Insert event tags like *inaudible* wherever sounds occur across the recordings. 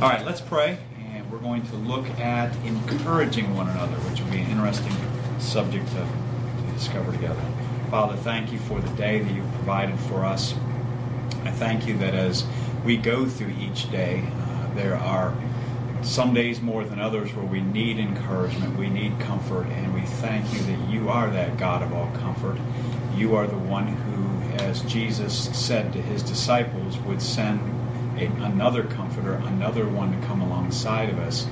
All right, let's pray, and we're going to look at encouraging one another, which will be an interesting subject to, to discover together. Father, thank you for the day that you've provided for us. I thank you that as we go through each day, uh, there are some days more than others where we need encouragement, we need comfort, and we thank you that you are that God of all comfort. You are the one who, as Jesus said to his disciples, would send a, another comforter, another one to come alongside of us.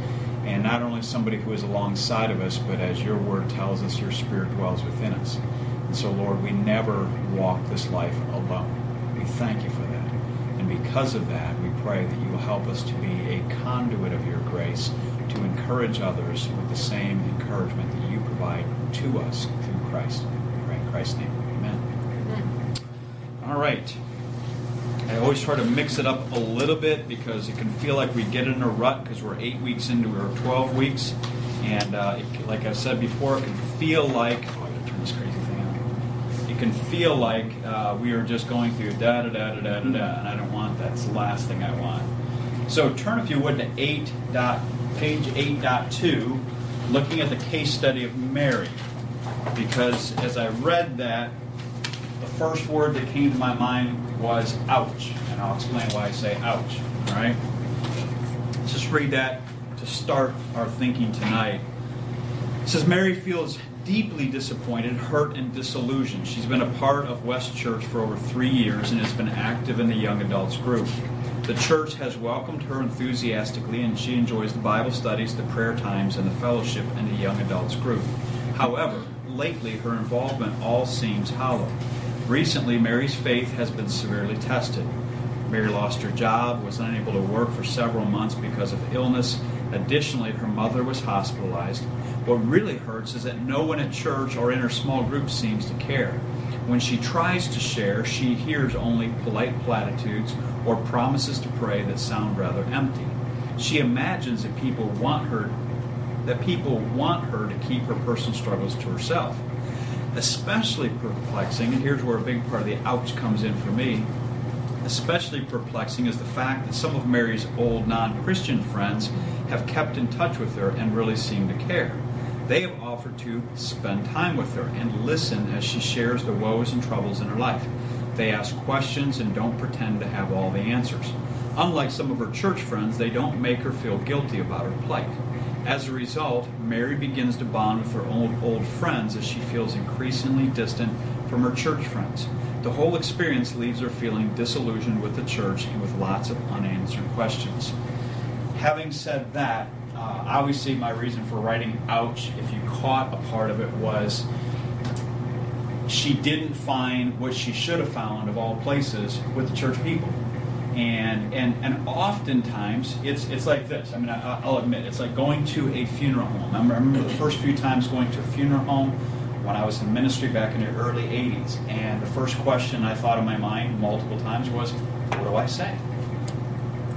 And not only somebody who is alongside of us, but as your word tells us, your spirit dwells within us. And so, Lord, we never walk this life alone. We thank you for that. And because of that, we pray that you will help us to be a conduit of your grace to encourage others with the same encouragement that you provide to us through Christ. pray in Christ's name. Amen. Amen. All right. I always try to mix it up a little bit because it can feel like we get in a rut because we're eight weeks into our 12 weeks. And uh, it, like I said before, it can feel like, oh, I gotta turn this crazy thing on. It can feel like uh, we are just going through da da da da da da, and I don't want that. It's the last thing I want. So turn, if you would, to 8 dot, page 8.2, looking at the case study of Mary. Because as I read that, the first word that came to my mind was ouch. And I'll explain why I say ouch. All right? Let's just read that to start our thinking tonight. It says Mary feels deeply disappointed, hurt, and disillusioned. She's been a part of West Church for over three years and has been active in the young adults group. The church has welcomed her enthusiastically, and she enjoys the Bible studies, the prayer times, and the fellowship in the young adults group. However, lately her involvement all seems hollow. Recently, Mary's faith has been severely tested. Mary lost her job, was unable to work for several months because of illness. Additionally, her mother was hospitalized. What really hurts is that no one at church or in her small group seems to care. When she tries to share, she hears only polite platitudes or promises to pray that sound rather empty. She imagines that people want her that people want her to keep her personal struggles to herself. Especially perplexing, and here's where a big part of the ouch comes in for me. Especially perplexing is the fact that some of Mary's old non Christian friends have kept in touch with her and really seem to care. They have offered to spend time with her and listen as she shares the woes and troubles in her life. They ask questions and don't pretend to have all the answers. Unlike some of her church friends, they don't make her feel guilty about her plight. As a result, Mary begins to bond with her old, old friends as she feels increasingly distant from her church friends. The whole experience leaves her feeling disillusioned with the church and with lots of unanswered questions. Having said that, uh, obviously my reason for writing ouch, if you caught a part of it, was she didn't find what she should have found of all places with the church people and and and oftentimes it's it's like this. I mean, I, will admit it's like going to a funeral home. I remember the first few times going to a funeral home when I was in ministry back in the early '80s, and the first question I thought in my mind multiple times was, "What do I say?"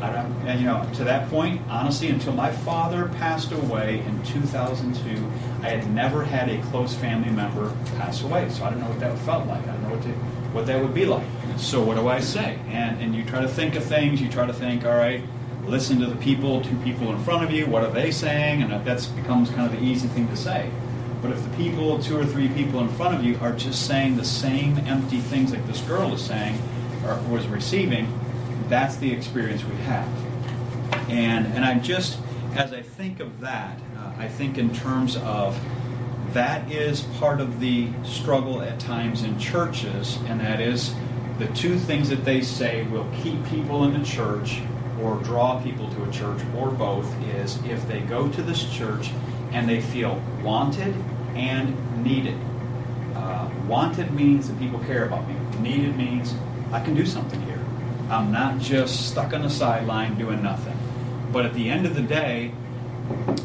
I don't, and you know, to that point, honestly, until my father passed away in 2002, I had never had a close family member pass away, so I don't know what that felt like. I don't know what to, what that would be like. So what do I say? And and you try to think of things. You try to think, all right, listen to the people, two people in front of you. What are they saying? And that becomes kind of the easy thing to say. But if the people, two or three people in front of you, are just saying the same empty things like this girl is saying or was receiving, that's the experience we have. And and I just as I think of that, uh, I think in terms of that is part of the struggle at times in churches, and that is the two things that they say will keep people in the church or draw people to a church or both is if they go to this church and they feel wanted and needed. Uh, wanted means that people care about me. Needed means I can do something here. I'm not just stuck on the sideline doing nothing. But at the end of the day,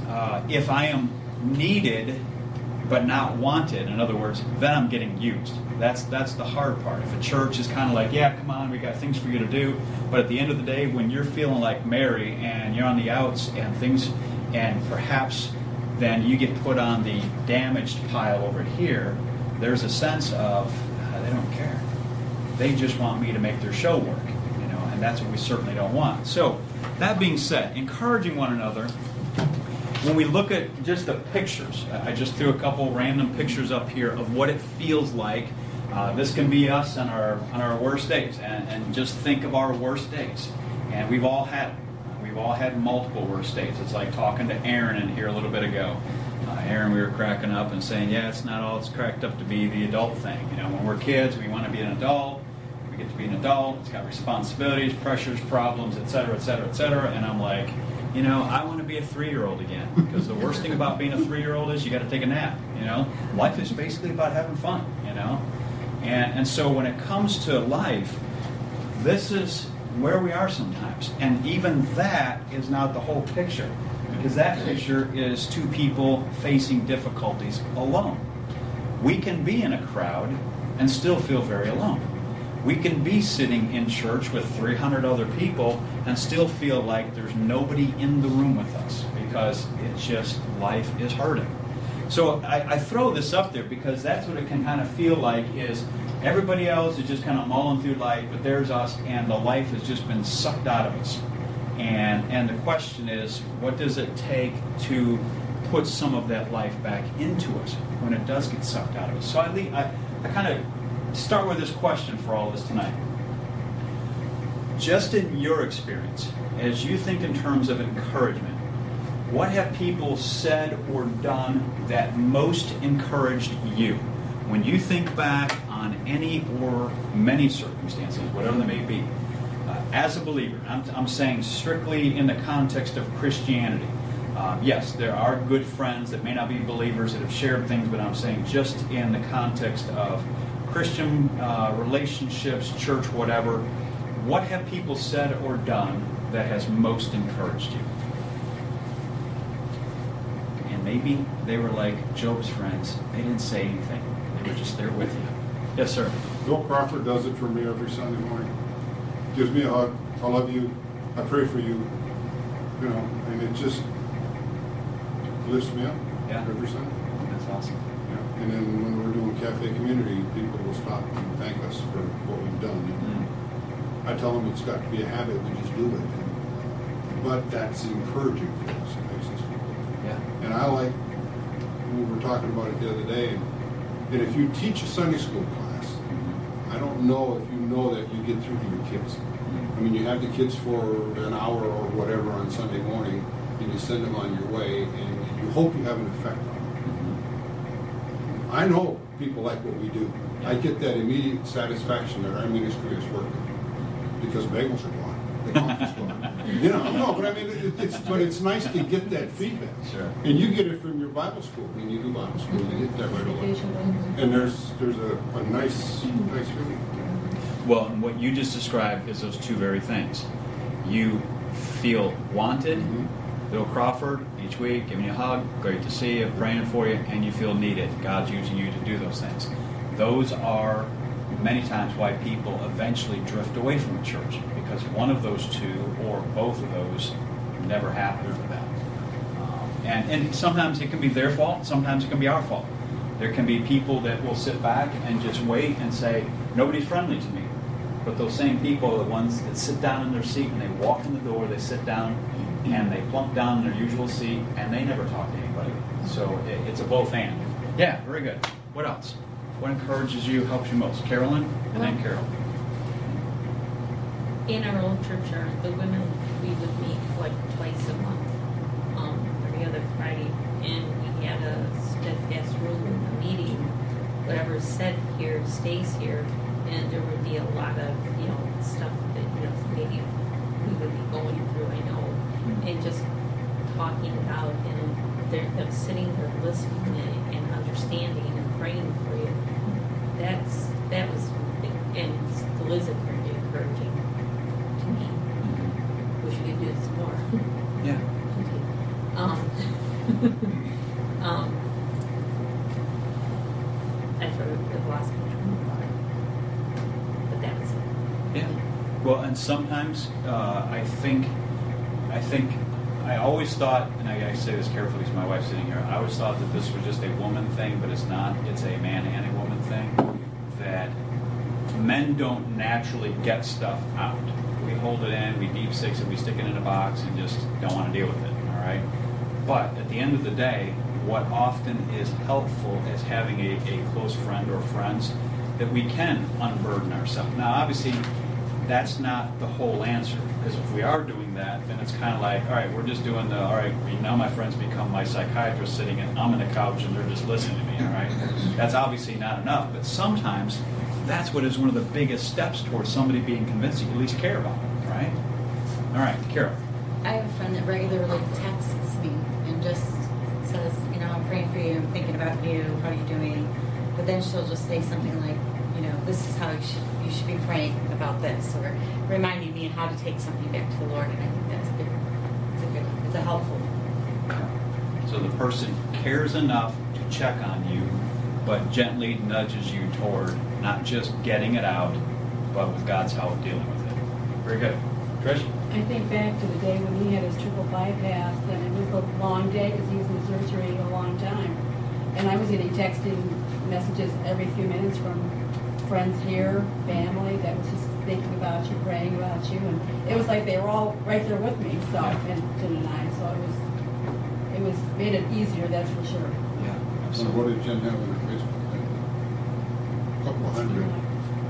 uh, if I am needed but not wanted, in other words, then I'm getting used. That's that's the hard part. If a church is kind of like, yeah, come on, we got things for you to do, but at the end of the day, when you're feeling like Mary and you're on the outs and things, and perhaps then you get put on the damaged pile over here, there's a sense of uh, they don't care. They just want me to make their show work you know, and that's what we certainly don't want. So, that being said, encouraging one another. When we look at just the pictures, I just threw a couple random pictures up here of what it feels like. Uh, this can be us on our on our worst days, and, and just think of our worst days. And we've all had we've all had multiple worst days. It's like talking to Aaron in here a little bit ago. Uh, Aaron, we were cracking up and saying, yeah, it's not all it's cracked up to be the adult thing. You know, when we're kids, we want to be an adult We get to be an adult. It's got responsibilities, pressures, problems, et cetera, et cetera, et cetera. And I'm like, you know, I want to be a three-year-old again because the worst thing about being a three-year-old is you got to take a nap. You know, life is basically about having fun. You know, and and so when it comes to life, this is where we are sometimes, and even that is not the whole picture because that picture is two people facing difficulties alone. We can be in a crowd and still feel very alone we can be sitting in church with 300 other people and still feel like there's nobody in the room with us because it's just life is hurting. So I, I, throw this up there because that's what it can kind of feel like is everybody else is just kind of mulling through life, but there's us and the life has just been sucked out of us. And, and the question is, what does it take to put some of that life back into us when it does get sucked out of us? So I, I, I kind of start with this question for all of us tonight. Just in your experience, as you think in terms of encouragement, what have people said or done that most encouraged you? When you think back on any or many circumstances, whatever they may be, uh, as a believer, I'm, I'm, saying strictly in the context of Christianity. Uh, yes, there are good friends that may not be believers that have shared things, but I'm saying just in the context of Christian uh, relationships, church, whatever, what have people said or done that has most encouraged you? And maybe they were like Job's friends. They didn't say anything. They were just there with you. Yes, sir. Bill Crawford does it for me every Sunday morning. Gives me a hug. I love you. I pray for you. You know, and it just lifts me up yeah. every Sunday. That's awesome. And then when we're doing cafe community, people will stop and thank us for what we've done. Mm-hmm. I tell them it's got to be a habit, we just do it. And, but that's encouraging for us, it makes us feel Yeah. And I like, we were talking about it the other day, and, and if you teach a Sunday school class. I don't know if you know that you get through to your kids. Mm-hmm. I mean, you have the kids for an hour or whatever on Sunday morning, and you send them on your way, and you hope you have an effect on them. I know people like what we do. I get that immediate satisfaction that our ministry is working because bagels are gone. The coffee's gone. You know, no, but I mean, it, it's but it's nice to get that feedback. Sure. And you get it from your Bible school. When you do Bible school, you get that right away. And there's there's a, a nice nice feeling. Well, and what you just described is those two very things. You feel wanted. Mm-hmm Bill Crawford each week, giving you a hug, great to see you, praying for you, and you feel needed. God's using you to do those things. Those are many times why people eventually drift away from the church because one of those two or both of those never happened for them. Um, and, and sometimes it can be their fault, sometimes it can be our fault. There can be people that will sit back and just wait and say, nobody's friendly to me. But those same people are the ones that sit down in their seat and they walk in the door, they sit down, and they plunk down in their usual seat, and they never talk to anybody. So it, it's a both and. Yeah, very good. What else? What encourages you, helps you most? Carolyn, and well, then Carol. In our old church, the women, we would meet like twice a month, um, every other Friday, and we had a steadfast rule in the meeting. Whatever is said here stays here, and there would be a lot of, you know, stuff that, you know, maybe we would be going through, I know, and just talking about and they're, they're sitting there listening and, and, understanding and praying for you. That's that was and Liz is very encouraging to me. Wish we could do this more. Yeah. *laughs* um, *laughs* um, I sort of lost control but that was it. Yeah. Well, and sometimes uh, I think I think I always thought, and I, I, say this carefully because my wife's sitting here, I always thought that this was just a woman thing, but it's not. It's a man and a woman thing. That men don't naturally get stuff out. we hold it in, we deep six it, we stick it in a box, and just don't want to deal with it. All right. But at the end of the day, what often is helpful is having a, a close friend or friends that we can unburden ourselves. Now, obviously, that's not the whole answer because if we are doing that, then it's kind of like, all right, we're just doing the, all right, now my friends become my psychiatrist sitting and I'm in the couch and they're just listening to me, all right? That's obviously not enough, but sometimes that's what is one of the biggest steps towards somebody being convinced you at least care about them, right? All right, Carol. I have a friend that regularly texts me and just says, you know, I'm praying for you, I'm thinking about you, how are you doing? But then she'll just say something like, you know, this is how you should, you should be praying about this, or reminding me how to take something back to the Lord. And I think that's a good, it's a good, it's a helpful. So the person cares enough to check on you, but gently nudges you toward not just getting it out, but with God's help dealing with it. Very good. Trish? I think back to the day when he had his triple bypass, and it was a long day because he was in surgery a long time. And I was getting texting messages every few minutes from friends here, family that was just thinking about you, praying about you, and it was like they were all right there with me. So and Jen and I, so it was it was made it easier, that's for sure. Yeah, So what did Jen have on her Facebook? A Couple of hundred.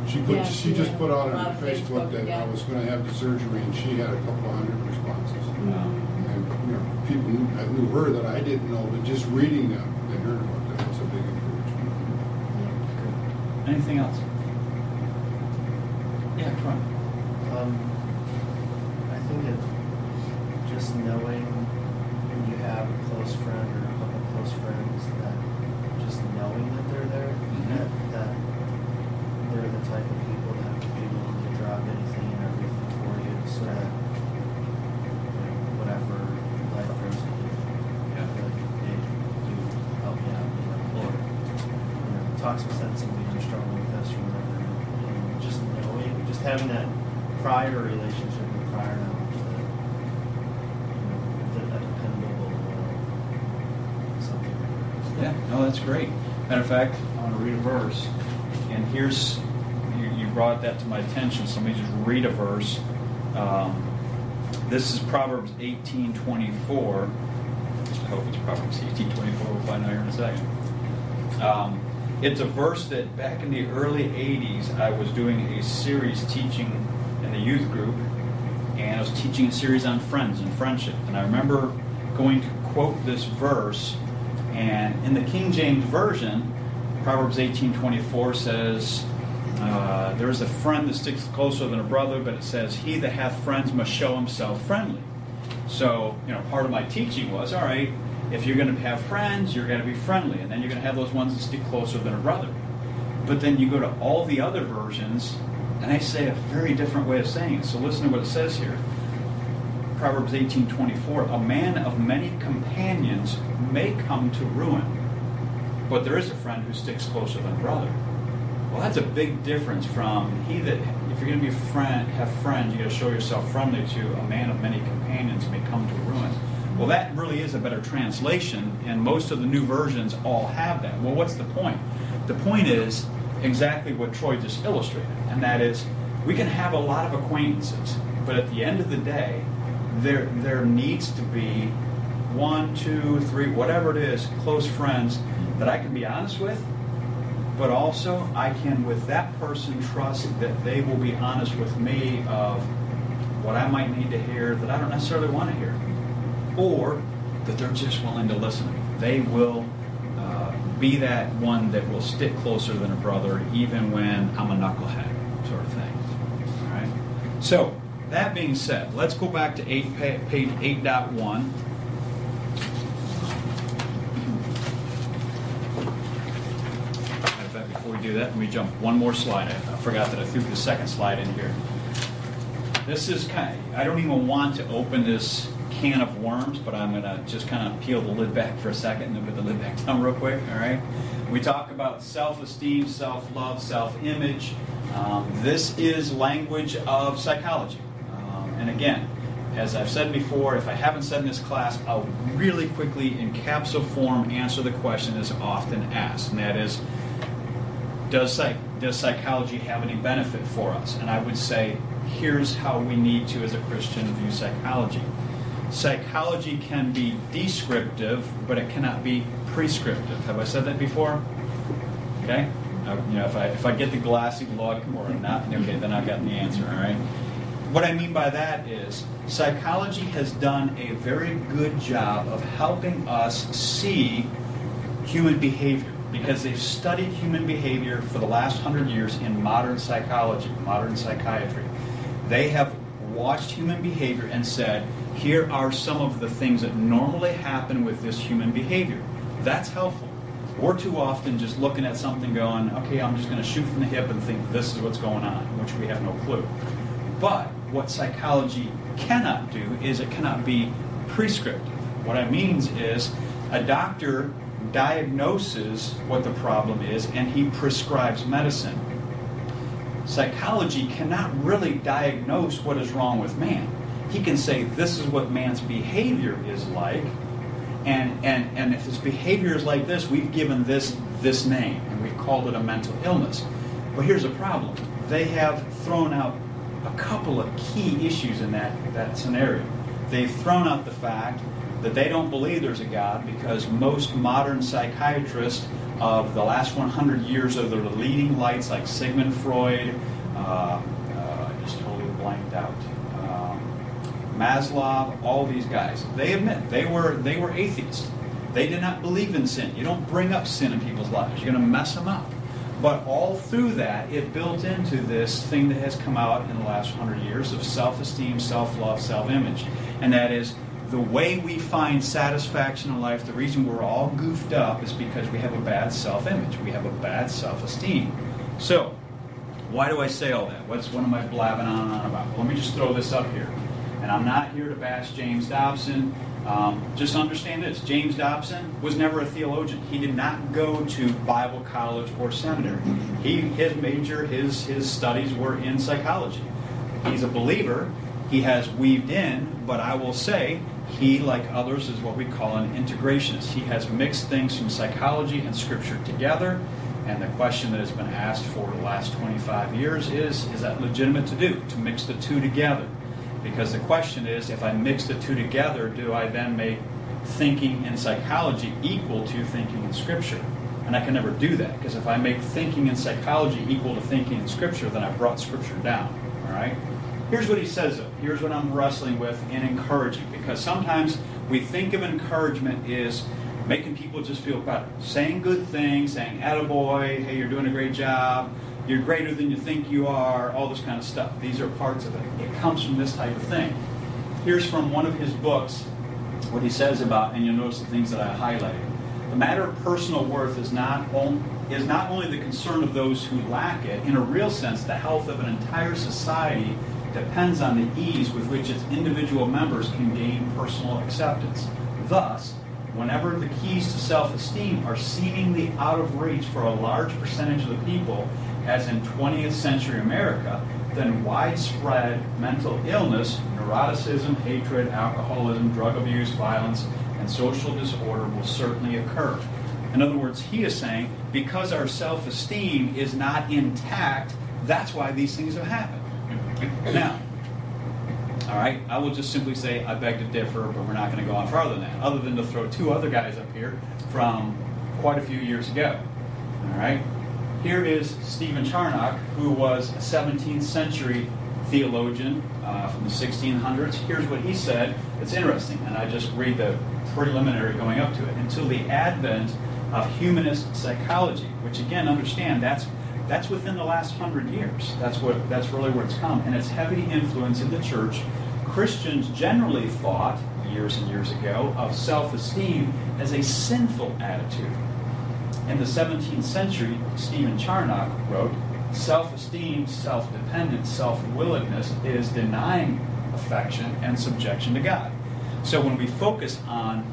She put, Yeah, she she just did. put out A on lot of Facebook Facebook, that I was gonna have the surgery and she had a couple of hundred responses. Um, And, you know, people knew, I knew her that I didn't know, but just reading them, they heard about that was a big encouragement. Anything else? Yeah, Troy. Um, I think it just knowing when you have a close friend or a couple close friends that just knowing that they're there, that, that they're the type of people that would be willing to drop anything and everything for you so that you know, whatever life throws at you, Yeah. I feel like they do help you out and like, Lord, talks with sense and I'm struggling with this or whatever. And just knowing, just having that prior relationship and prior knowledge that, you know, that a dependable uh, something. Yeah, no, that's great. Matter of fact, I want to read a verse. And here's, you, you brought that to my attention, so let me just read a verse. Um, this is Proverbs 18.24. I hope it's Proverbs 18.24. We'll find out here in a second. Um, it's a verse that back in the early 80s, I was doing a series teaching in the youth group, and I was teaching a series on friends and friendship. And I remember going to quote this verse, and in the King James Version, Proverbs 18:24 says, uh, "There is a friend that sticks closer than a brother," but it says, "He that hath friends must show himself friendly." So, you know, part of my teaching was, all right, if you're going to have friends, you're going to be friendly, and then you're going to have those ones that stick closer than a brother. But then you go to all the other versions, and they say a very different way of saying it. So listen to what it says here. Proverbs 18:24, "A man of many companions may come to ruin, but there is a friend who sticks closer than a brother." Well, that's a big difference from he that if you're going to be a friend, have friends, you got to show yourself friendly to a man of many companions may come to ruin. Well, that really is a better translation, and most of the new versions all have that. Well, what's the point? The point is exactly what Troy just illustrated, and that is we can have a lot of acquaintances, but at the end of the day, there there needs to be one, two, three, whatever it is, close friends that I can be honest with, but also I can, with that person, trust that they will be honest with me of what I might need to hear that I don't necessarily want to hear, or that they're just willing to listen. They will uh, be that one that will stick closer than a brother, even when I'm a knucklehead, sort of thing. All right. So that being said, let's go back to eight, pa- page 8.1. Fact, before we do that, let me jump one more slide. I forgot that I threw the second slide in here. This is kind of, I don't even want to open this can of worms, but I'm going to just kind of peel the lid back for a second and then put the lid back down real quick, all right? We talk about self esteem, self love, self image. Um, this is language of psychology. Um, and again, as I've said before, if I haven't said in this class, I'll really quickly, in capsule form, answer the question as often asked, and that is does, psych, does psychology have any benefit for us? And I would say here's how we need to, as a Christian, view psychology. Psychology can be descriptive, but it cannot be prescriptive. Have I said that before? Okay? Uh, you know, if I, if I get the glassy look or not, okay, then I've got the answer, all right? What I mean by that is psychology has done a very good job of helping us see human behavior because they've studied human behavior for the last hundred years in modern psychology, modern psychiatry. They have watched human behavior and said, here are some of the things that normally happen with this human behavior. That's helpful. We're too often just looking at something going, okay, I'm just going to shoot from the hip and think this is what's going on, which we have no clue. But what psychology cannot do is it cannot be prescriptive. What I means is a doctor diagnoses what the problem is and he prescribes medicine. Psychology cannot really diagnose what is wrong with man. He can say this is what man's behavior is like, and, and, and if his behavior is like this, we've given this this name and we've called it a mental illness. But here's a problem. They have thrown out a couple of key issues in that, that scenario. They've thrown out the fact that they don't believe there's a God because most modern psychiatrists of the last 100 years of the leading lights like Sigmund Freud, uh, uh, just totally blanked out. Maslow, all these guys, they admit they were they were atheists. They did not believe in sin. You don't bring up sin in people's lives. You're going to mess them up. But all through that, it built into this thing that has come out in the last hundred years of self-esteem, self-love, self-image, and that is the way we find satisfaction in life, the reason we're all goofed up is because we have a bad self image. We have a bad self esteem. So, why do I say all that? What's what am I blabbing on and on about? Well, let me just throw this up here. And I'm not here to bash James Dobson. Um, just understand this James Dobson was never a theologian. He did not go to Bible college or seminary. He, his major, his, his studies were in psychology. He's a believer. He has weaved in, but I will say he, like others, is what we call an integrationist. He has mixed things from psychology and scripture together. And the question that has been asked for the last 25 years is is that legitimate to do, to mix the two together? Because the question is if I mix the two together, do I then make thinking in psychology equal to thinking in scripture? And I can never do that because if I make thinking in psychology equal to thinking in scripture, then I brought scripture down. All right? Here's what he says, though. Here's what I'm wrestling with in encouraging, because sometimes we think of encouragement is making people just feel better. Saying good things, saying, attaboy, hey, you're doing a great job, you're greater than you think you are, all this kind of stuff. These are parts of it. It comes from this type of thing. Here's from one of his books what he says about, and you'll notice the things that I highlighted. The matter of personal worth is not, on, is not only the concern of those who lack it, in a real sense, the health of an entire society depends on the ease with which its individual members can gain personal acceptance. Thus, whenever the keys to self esteem are seemingly out of reach for a large percentage of the people, as in 20th century America, then widespread mental illness, neuroticism, hatred, alcoholism, drug abuse, violence, and social disorder will certainly occur. In other words, he is saying because our self esteem is not intact, that's why these things have happened. Now, all right, I will just simply say I beg to differ, but we're not going to go on farther than that, other than to throw two other guys up here from quite a few years ago. All right, here is Stephen Charnock, who was a 17th century theologian uh, from the 1600s. Here's what he said. It's interesting, and I just read the preliminary going up to it. Until the advent of humanist psychology, which again, understand that's that's within the last hundred years. That's what that's really where it's come, and it's heavy influence in the church. Christians generally thought years and years ago of self-esteem as a sinful attitude. In the 17th century, Stephen Charnock wrote, self-esteem, self-dependence, self-willedness is denying affection and subjection to God. So when we focus on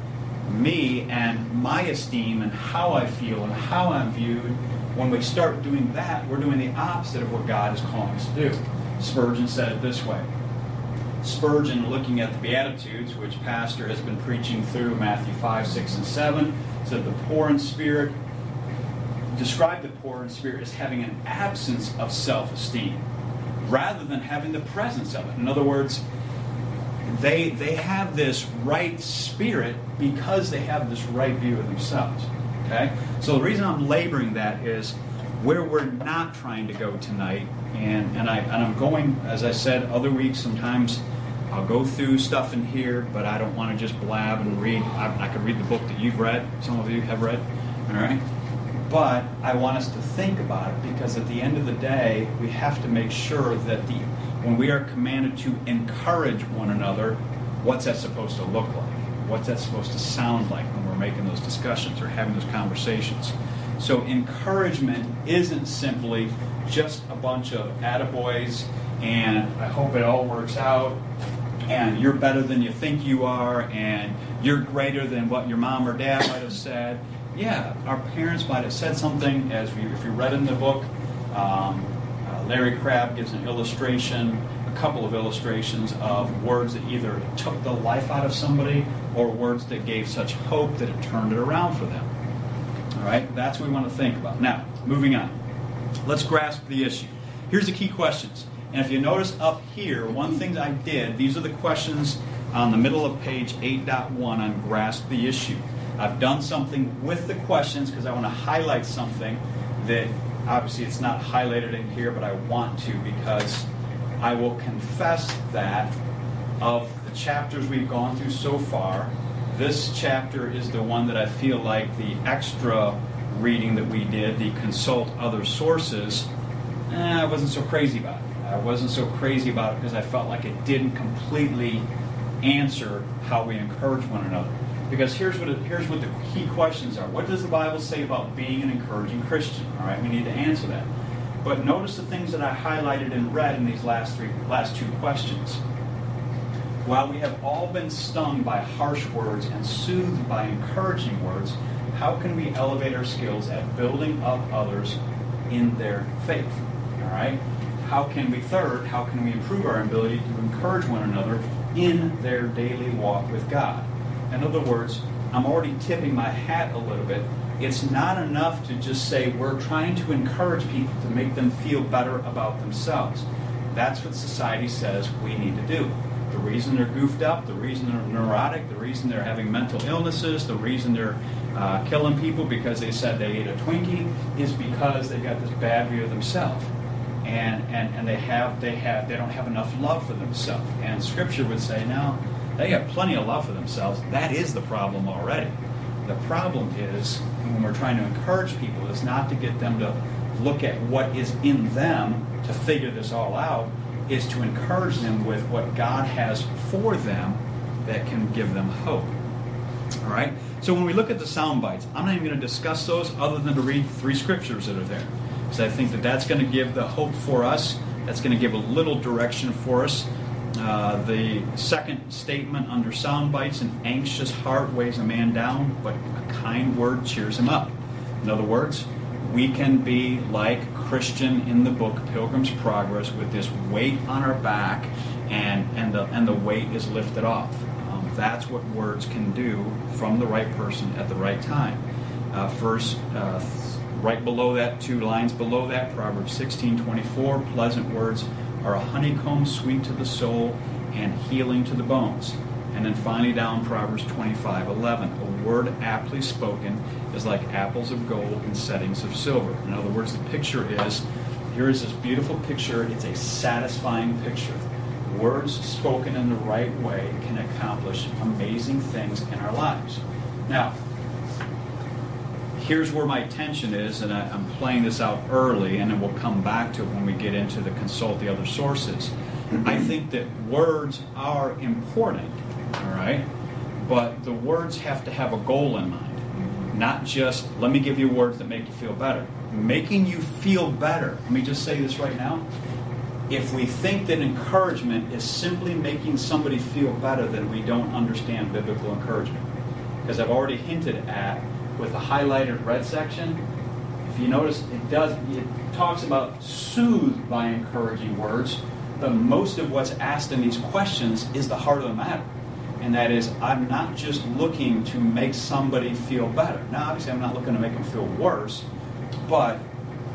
me and my esteem and how I feel and how I'm viewed when we start doing that, we're doing the opposite of what God is calling us to do. Spurgeon said it this way. Spurgeon, looking at the Beatitudes, which Pastor has been preaching through Matthew 5, 6, and 7, said the poor in spirit, described the poor in spirit as having an absence of self esteem. rather than having the presence of it. In other words, they they have this right spirit because they have this right view of themselves. Okay? So the reason I'm laboring that is where we're not trying to go tonight, and, and I and I'm going, as I said, other weeks sometimes I'll go through stuff in here, but I don't want to just blab and read. I, I could read the book that you've read, some of you have read, all right? But I want us to think about it because at the end of the day, we have to make sure that the when we are commanded to encourage one another, what's that supposed to look like? What's that supposed to sound like when we're making those discussions or having those conversations? So encouragement isn't simply just a bunch of attaboys and I hope it all works out and you're better than you think you are and you're greater than what your mom or dad might have said. Yeah, our parents might have said something, as we, if you read in the book, um, uh, Larry Crabb gives an illustration, a couple of illustrations of words that either took the life out of somebody or words that gave such hope that it turned it around for them. All right, that's what we want to think about. Now, moving on. Let's grasp the issue. Here's the key questions. And if you notice up here, one thing I did, these are the questions on the middle of page 8.1 on grasp the issue. I've done something with the questions because I want to highlight something that obviously it's not highlighted in here, but I want to because I will confess that of the chapters we've gone through so far, this chapter is the one that I feel like the extra reading that we did, the consult other sources, eh, I wasn't so crazy about it. I wasn't so crazy about it because I felt like it didn't completely answer how we encourage one another. Because here's what it, here's what the key questions are. What does the Bible say about being an encouraging Christian? All right, we need to answer that. But notice the things that I highlighted and read in these last three last two questions. While we have all been stung by harsh words and soothed by encouraging words, how can we elevate our skills at building up others in their faith? All right? How can we, third, how can we improve our ability to encourage one another in their daily walk with God? In other words, I'm already tipping my hat a little bit. It's not enough to just say we're trying to encourage people to make them feel better about themselves. That's what society says we need to do. The reason they're goofed up, the reason they're neurotic, the reason they're having mental illnesses, the reason they're uh, killing people because they said they ate a Twinkie is because they've got this bad view of themselves and, and, and they have they have they don't have enough love for themselves. And Scripture would say, no, they have plenty of love for themselves. That is the problem already. The problem is when we're trying to encourage people is not to get them to look at what is in them to figure this all out, is to encourage them with what God has for them that can give them hope. All right? So when we look at the sound bites, I'm not even going to discuss those other than to read three scriptures that are there. Because I think that that's going to give the hope for us. That's going to give a little direction for us. Uh, the second statement under sound bites an anxious heart weighs a man down, but a kind word cheers him up. In other words, we can be like Christian in the book Pilgrim's Progress with this weight on our back and, and, the, and the weight is lifted off. Um, that's what words can do from the right person at the right time. Uh, first, uh, Right below that, two lines below that, Proverbs 16 24, pleasant words are a honeycomb sweet to the soul and healing to the bones. And then finally down, Proverbs 25 11, a word aptly spoken is like apples of gold in settings of silver. In other words, the picture is here is this beautiful picture, it's a satisfying picture. Words spoken in the right way can accomplish amazing things in our lives. Now, here's where my tension is, and I, am playing this out early, and then we'll come back to it when we get into the consult the other sources. I think that words are important, all right, but the words have to have a goal in mind, not just let me give you words that make you feel better. Making you feel better. Let me just say this right now. If we think that encouragement is simply making somebody feel better, then we don't understand biblical encouragement. Because I've already hinted at with the highlighted red section, if you notice, it does it talks about soothed by encouraging words, but most of what's asked in these questions is the heart of the matter. And that is, I'm not just looking to make somebody feel better. Now, obviously, I'm not looking to make them feel worse, but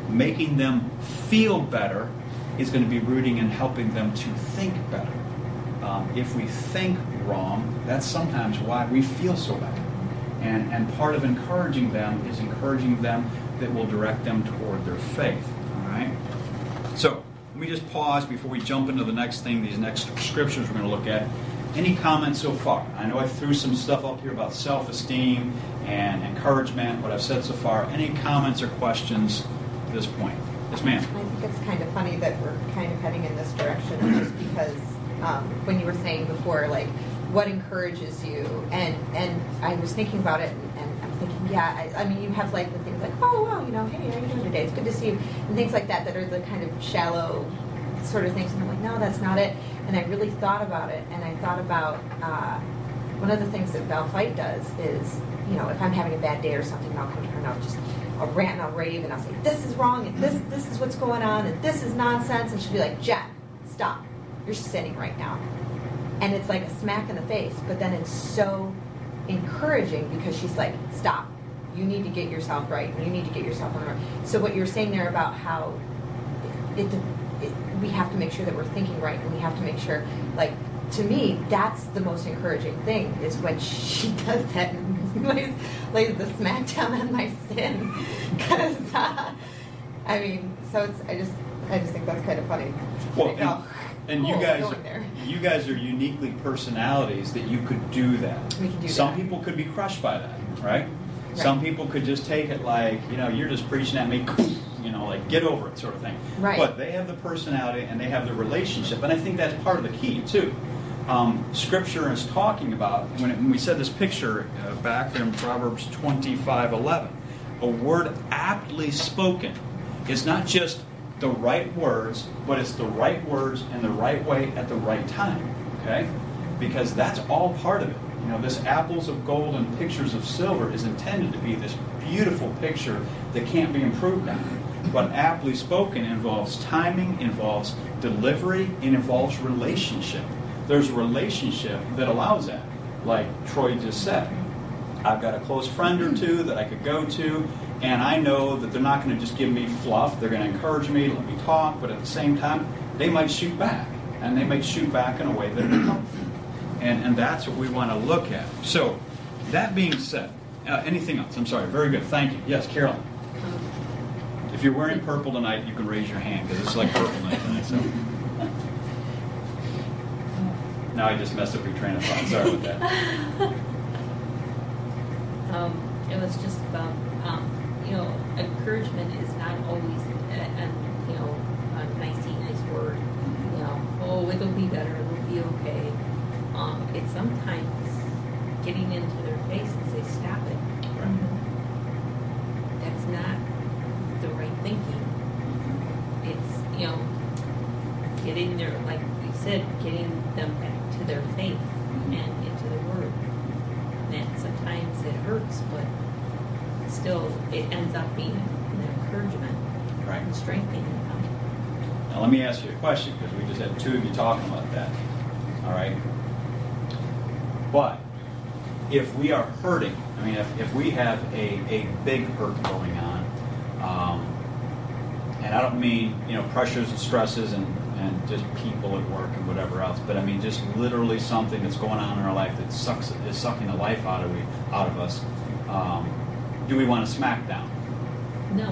making them feel better is going to be rooting in helping them to think better. Um, if we think wrong, that's sometimes why we feel so bad. And, and part of encouraging them is encouraging them that will direct them toward their faith. All right? So, let me just pause before we jump into the next thing, these next scriptures we're going to look at. Any comments so far? I know I threw some stuff up here about self esteem and encouragement, what I've said so far. Any comments or questions at this point? Yes, ma'am. I think it's kind of funny that we're kind of heading in this direction just because um, when you were saying before, like, what encourages you? And and I was thinking about it and, I'm thinking, yeah, I, I mean, you have like the things like, oh, wow, you know, hey, how are you doing today? It's good to see you. And things like that that are the kind of shallow sort of things. And I'm like, no, that's not it. And I really thought about it and I thought about uh, one of the things that Val Fight does is, you know, if I'm having a bad day or something, I'll come to her and I'll just I'll rant and I'll rave and I'll say, this is wrong and this this is what's going on and this is nonsense. And she'll be like, Jen, stop. You're sinning right now. And it's like a smack in the face, but then it's so encouraging because she's like, stop. You need to get yourself right. You need to get yourself on the right. So what you're saying there about how it, it, we have to make sure that we're thinking right and we have to make sure, like, to me, that's the most encouraging thing is when she *laughs* does that and *laughs* lays, lays the smack down on my sin. Because, *laughs* uh, I mean, so it's, I just, I just think that's kind of funny. Well, Like, and, and you guys, you guys are uniquely personalities that you could do that. We can do Some that. people could be crushed by that, right? Some people could just take it like, you know, you're just preaching at me, you know, like get over it, sort of thing. Right. But they have the personality and they have the relationship, and I think that's part of the key too. Um, scripture is talking about when, it, when we said this picture uh, back in Proverbs 25:11, a word aptly spoken is not just the right words, but it's the right words in the right way at the right time. Okay? Because that's all part of it. You know, this apples of gold and pictures of silver is intended to be this beautiful picture that can't be improved on. But aptly spoken involves timing, involves delivery, and involves relationship. There's a relationship that allows that, like Troy just said. I've got a close friend or two that I could go to, and I know that they're not going to just give me fluff. They're going to encourage me, let me talk, but at the same time, they might shoot back, and they might shoot back in a way that helpful. And, and that's what we want to look at. So, that being said, uh, anything else? I'm sorry. Very good. Thank you. Yes, Carolyn. If you're wearing purple tonight, you can raise your hand because it's like purple night tonight. So. Now I just messed up your train of thought. Sorry about that. *laughs* Um, it was just about, you know, encouragement is not always, a, a, you know, a nicey nice word. You know, oh, it'll be better, it'll be okay. Um, it's sometimes getting into their face and say, stop it. That's not the right thinking. It's, you know, getting their, like we said, getting them back to their faith and into the Word. And sometimes it hurts, but still, it ends up being an encouragement Right. and strengthening them. Now, let me ask you a question because we just had two of you talking about that. All right? But if we are hurting, I mean, if, if we have a, a big hurt going on, um, and I don't mean, you know, pressures and stresses and, and just people at work and whatever else, but I mean just literally something that's going on in our life that sucks is sucking the life out of we out of us. Um, do we want to smack down? No,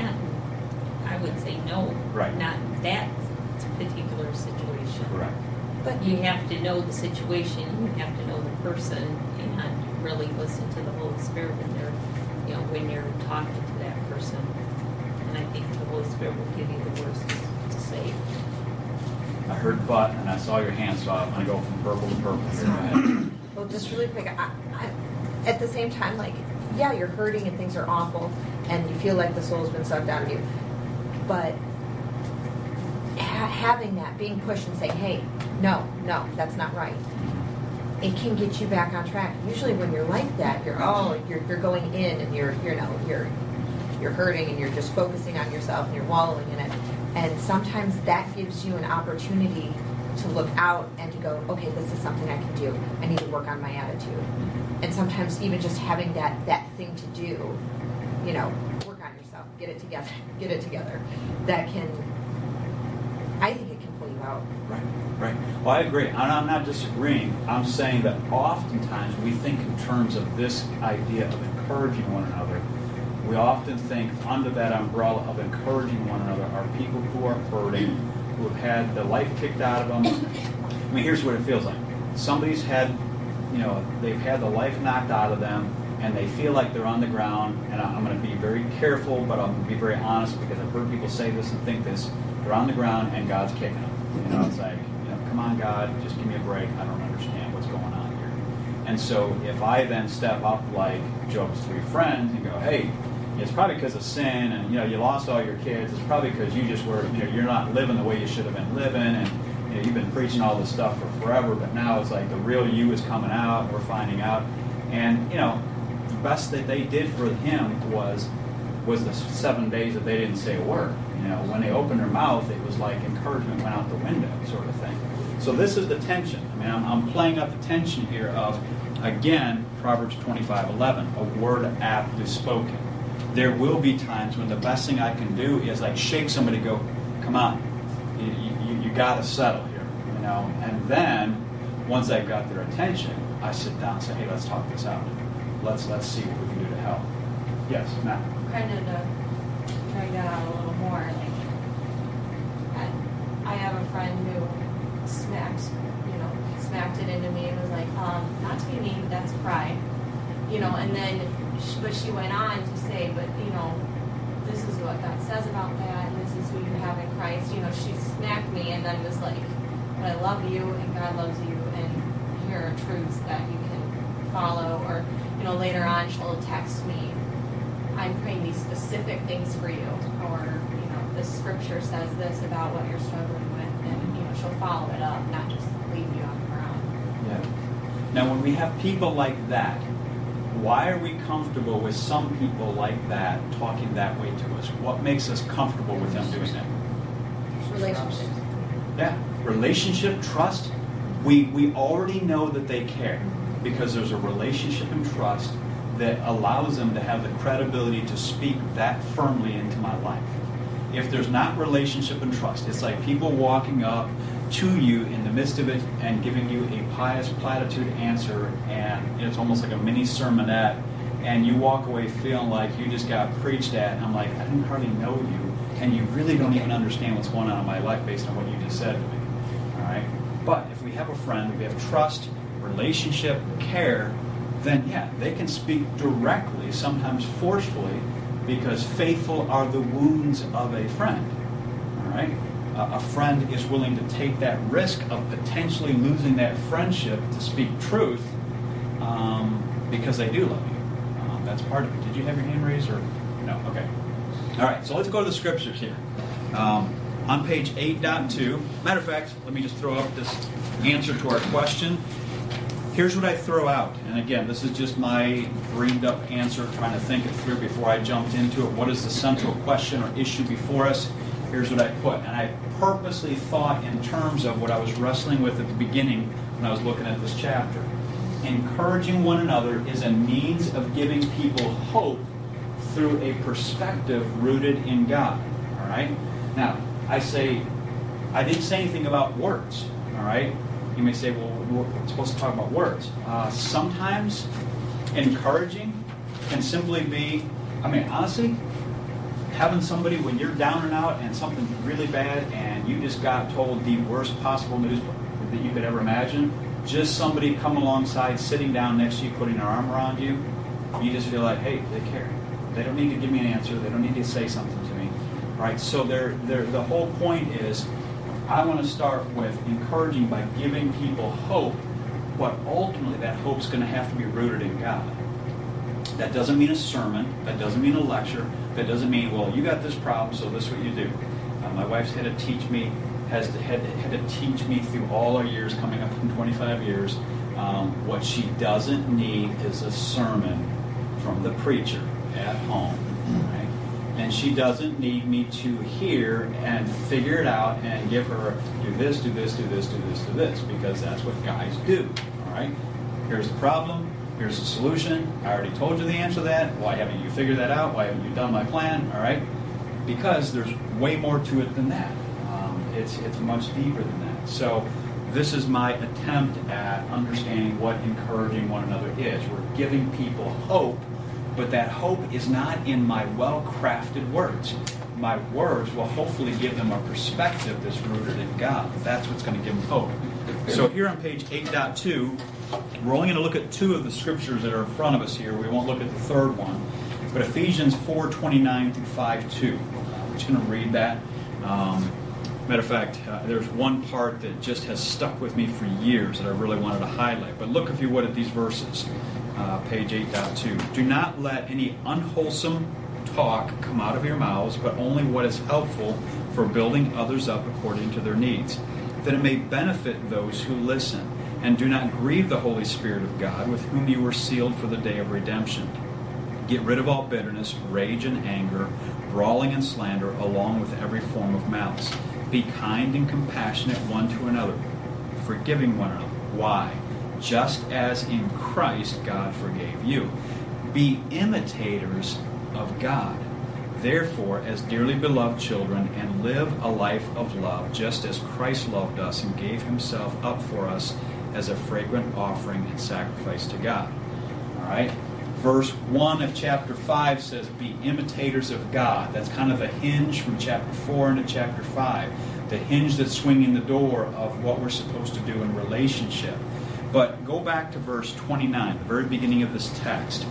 not, I would say no. Right. Not that particular situation. Correct. But you have to know the situation, you have to know the person, and really listen to the Holy Spirit when they're, you know, when you're talking to that person. And I think the Holy Spirit will give you the words to say. I heard but and I saw your hand, so I'm going to go from purple to purple. Here. Well, just really quick, I, I, at the same time, like, yeah, you're hurting and things are awful, and you feel like the soul's been sucked out of you. But ha- having that, being pushed and saying, hey, no, no, that's not right, it can get you back on track. Usually, when you're like that, you're oh, you're, you're going in and you're you know you're you're hurting and you're just focusing on yourself and you're wallowing in it. And sometimes that gives you an opportunity to look out and to go, okay, this is something I can do. I need to work on my attitude. And sometimes even just having that that thing to do, you know, work on yourself, get it together, get it together. That can I think, it can pull you out. Right, right. Well, I agree. I'm not disagreeing. I'm saying that oftentimes we think in terms of this idea of encouraging one another. We often think under that umbrella of encouraging one another are people who are hurting, who have had the life kicked out of them. I mean, here's what it feels like. Somebody's had, you know, they've had the life knocked out of them, and they feel like they're on the ground. And I'm going to be very careful, but I'm going to be very honest because I've heard people say this and think this. They're on the ground, and God's kicking them. You know, it's like, you know, come on, God, just give me a break. I don't understand what's going on here. And so if I then step up like Job's three friends and go, hey, it's probably because of sin, and you know you lost all your kids. It's probably because you just were, you know, you're not living the way you should have been living, and you know you've been preaching all this stuff for forever. But now it's like the real you is coming out. We're finding out, and you know, the best that they did for him was was the seven days that they didn't say a word. You know, when they opened their mouth, it was like encouragement went out the window, sort of thing. So this is the tension. I mean, I'm, I'm playing up the tension here of, again, Proverbs 25:11, a word aptly spoken. There will be times when the best thing I can do is like shake somebody, go, come on, you, you, you got to settle here, you know. And then once I've got their attention, I sit down and say, hey, let's talk this out. Let's let's see what we can do to help. Yes, Matt. kind of to drag that out a little more, like, I, have a friend who smacked, you know, smacked it into me and was like, um, not to be mean, but that's pride, you know, and then, but she went on to say, but, you know, this is what God says about that, and this is who you have in Christ, you know, she smacked me and then was like, but I love you and God loves you, and here are truths that you can follow, or, you know, later on she'll text me, I'm praying these specific things for you, or, you know, the scripture says this about what you're struggling with, and, you know, she'll follow it up, not just leave you on the ground. Yeah. Now, when we have people like that, why are we comfortable with some people like that talking that way to us? What makes us comfortable with them doing that? Relationships. Yeah, relationship, trust. We we already know that they care because there's a relationship and trust that allows them to have the credibility to speak that firmly into my life. If there's not relationship and trust, it's like people walking up to you in the midst of it and giving you a pious platitude answer, and it's almost like a mini sermonette, and you walk away feeling like you just got preached at. And I'm like, I didn't hardly know you, and you really don't even understand what's going on in my life based on what you just said to me. All right? But if we have a friend, we have trust, relationship, care, then yeah, they can speak directly, sometimes forcefully, because faithful are the wounds of a friend. All right? A friend is willing to take that risk of potentially losing that friendship to speak truth um, because they do love you. Um, that's part of it. Did you have your hand raised or no? Okay. All right, so let's go to the scriptures here. Um, on page 8.2, matter of fact, let me just throw out this answer to our question. Here's what I throw out. And again, this is just my dreamed up answer, trying to think it through before I jumped into it. What is the central question or issue before us? Here's what I put. And I purposely thought in terms of what I was wrestling with at the beginning when I was looking at this chapter. Encouraging one another is a means of giving people hope through a perspective rooted in God. All right? Now, I say, I didn't say anything about words. All right? You may say, well, we're supposed to talk about words. Uh, sometimes encouraging can simply be, I mean, honestly, having somebody when you're down and out and something really bad and you just got told the worst possible news that you could ever imagine, just somebody come alongside, sitting down next to you, putting their arm around you, you just feel like, hey, they care. They don't need to give me an answer. They don't need to say something to me. right? So they're, they're, the whole point is, I want to start with encouraging by giving people hope, but ultimately that hope's going to have to be rooted in God. That doesn't mean a sermon. That doesn't mean a lecture. That doesn't mean, well, you got this problem, so this is what you do. Uh, my wife's had to teach me, has to, had, had to teach me through all our years, coming up in 25 years. Um, what she doesn't need is a sermon from the preacher at home. Right? And she doesn't need me to hear and figure it out and give her do this, do this, do this, do this, do this, because that's what guys do. All right. Here's the problem. Here's the solution. I already told you the answer to that. Why haven't you figured that out? Why haven't you done my plan? All right. Because there's way more to it than that. Um, It's, it's much deeper than that. So this is my attempt at understanding what encouraging one another is. We're giving people hope, but that hope is not in my well-crafted words. My words will hopefully give them a perspective that's rooted in God. That's what's going to give them hope. So here on page 8.2, we're only going to look at two of the scriptures that are in front of us here. We won't look at the third one. But Ephesians 4.29 through 5.2. I'm just going to read that. Um, matter of fact, uh, there's one part that just has stuck with me for years that I really wanted to highlight. But look, if you would, at these verses. Uh, page 8.2. Do not let any unwholesome talk come out of your mouths, but only what is helpful for building others up according to their needs, that it may benefit those who listen. And do not grieve the Holy Spirit of God, with whom you were sealed for the day of redemption. Get rid of all bitterness, rage, and anger, brawling and slander, along with every form of malice. Be kind and compassionate one to another, forgiving one another. Why? Just as in Christ God forgave you. Be imitators of God. Therefore, as dearly beloved children, and live a life of love, just as Christ loved us and gave himself up for us as a fragrant offering and sacrifice to God. All right? Verse 1 of chapter 5 says, Be imitators of God. That's kind of a hinge from chapter 4 into chapter 5. The hinge that's swinging the door of what we're supposed to do in relationship. But go back to verse 29, the very beginning of this text.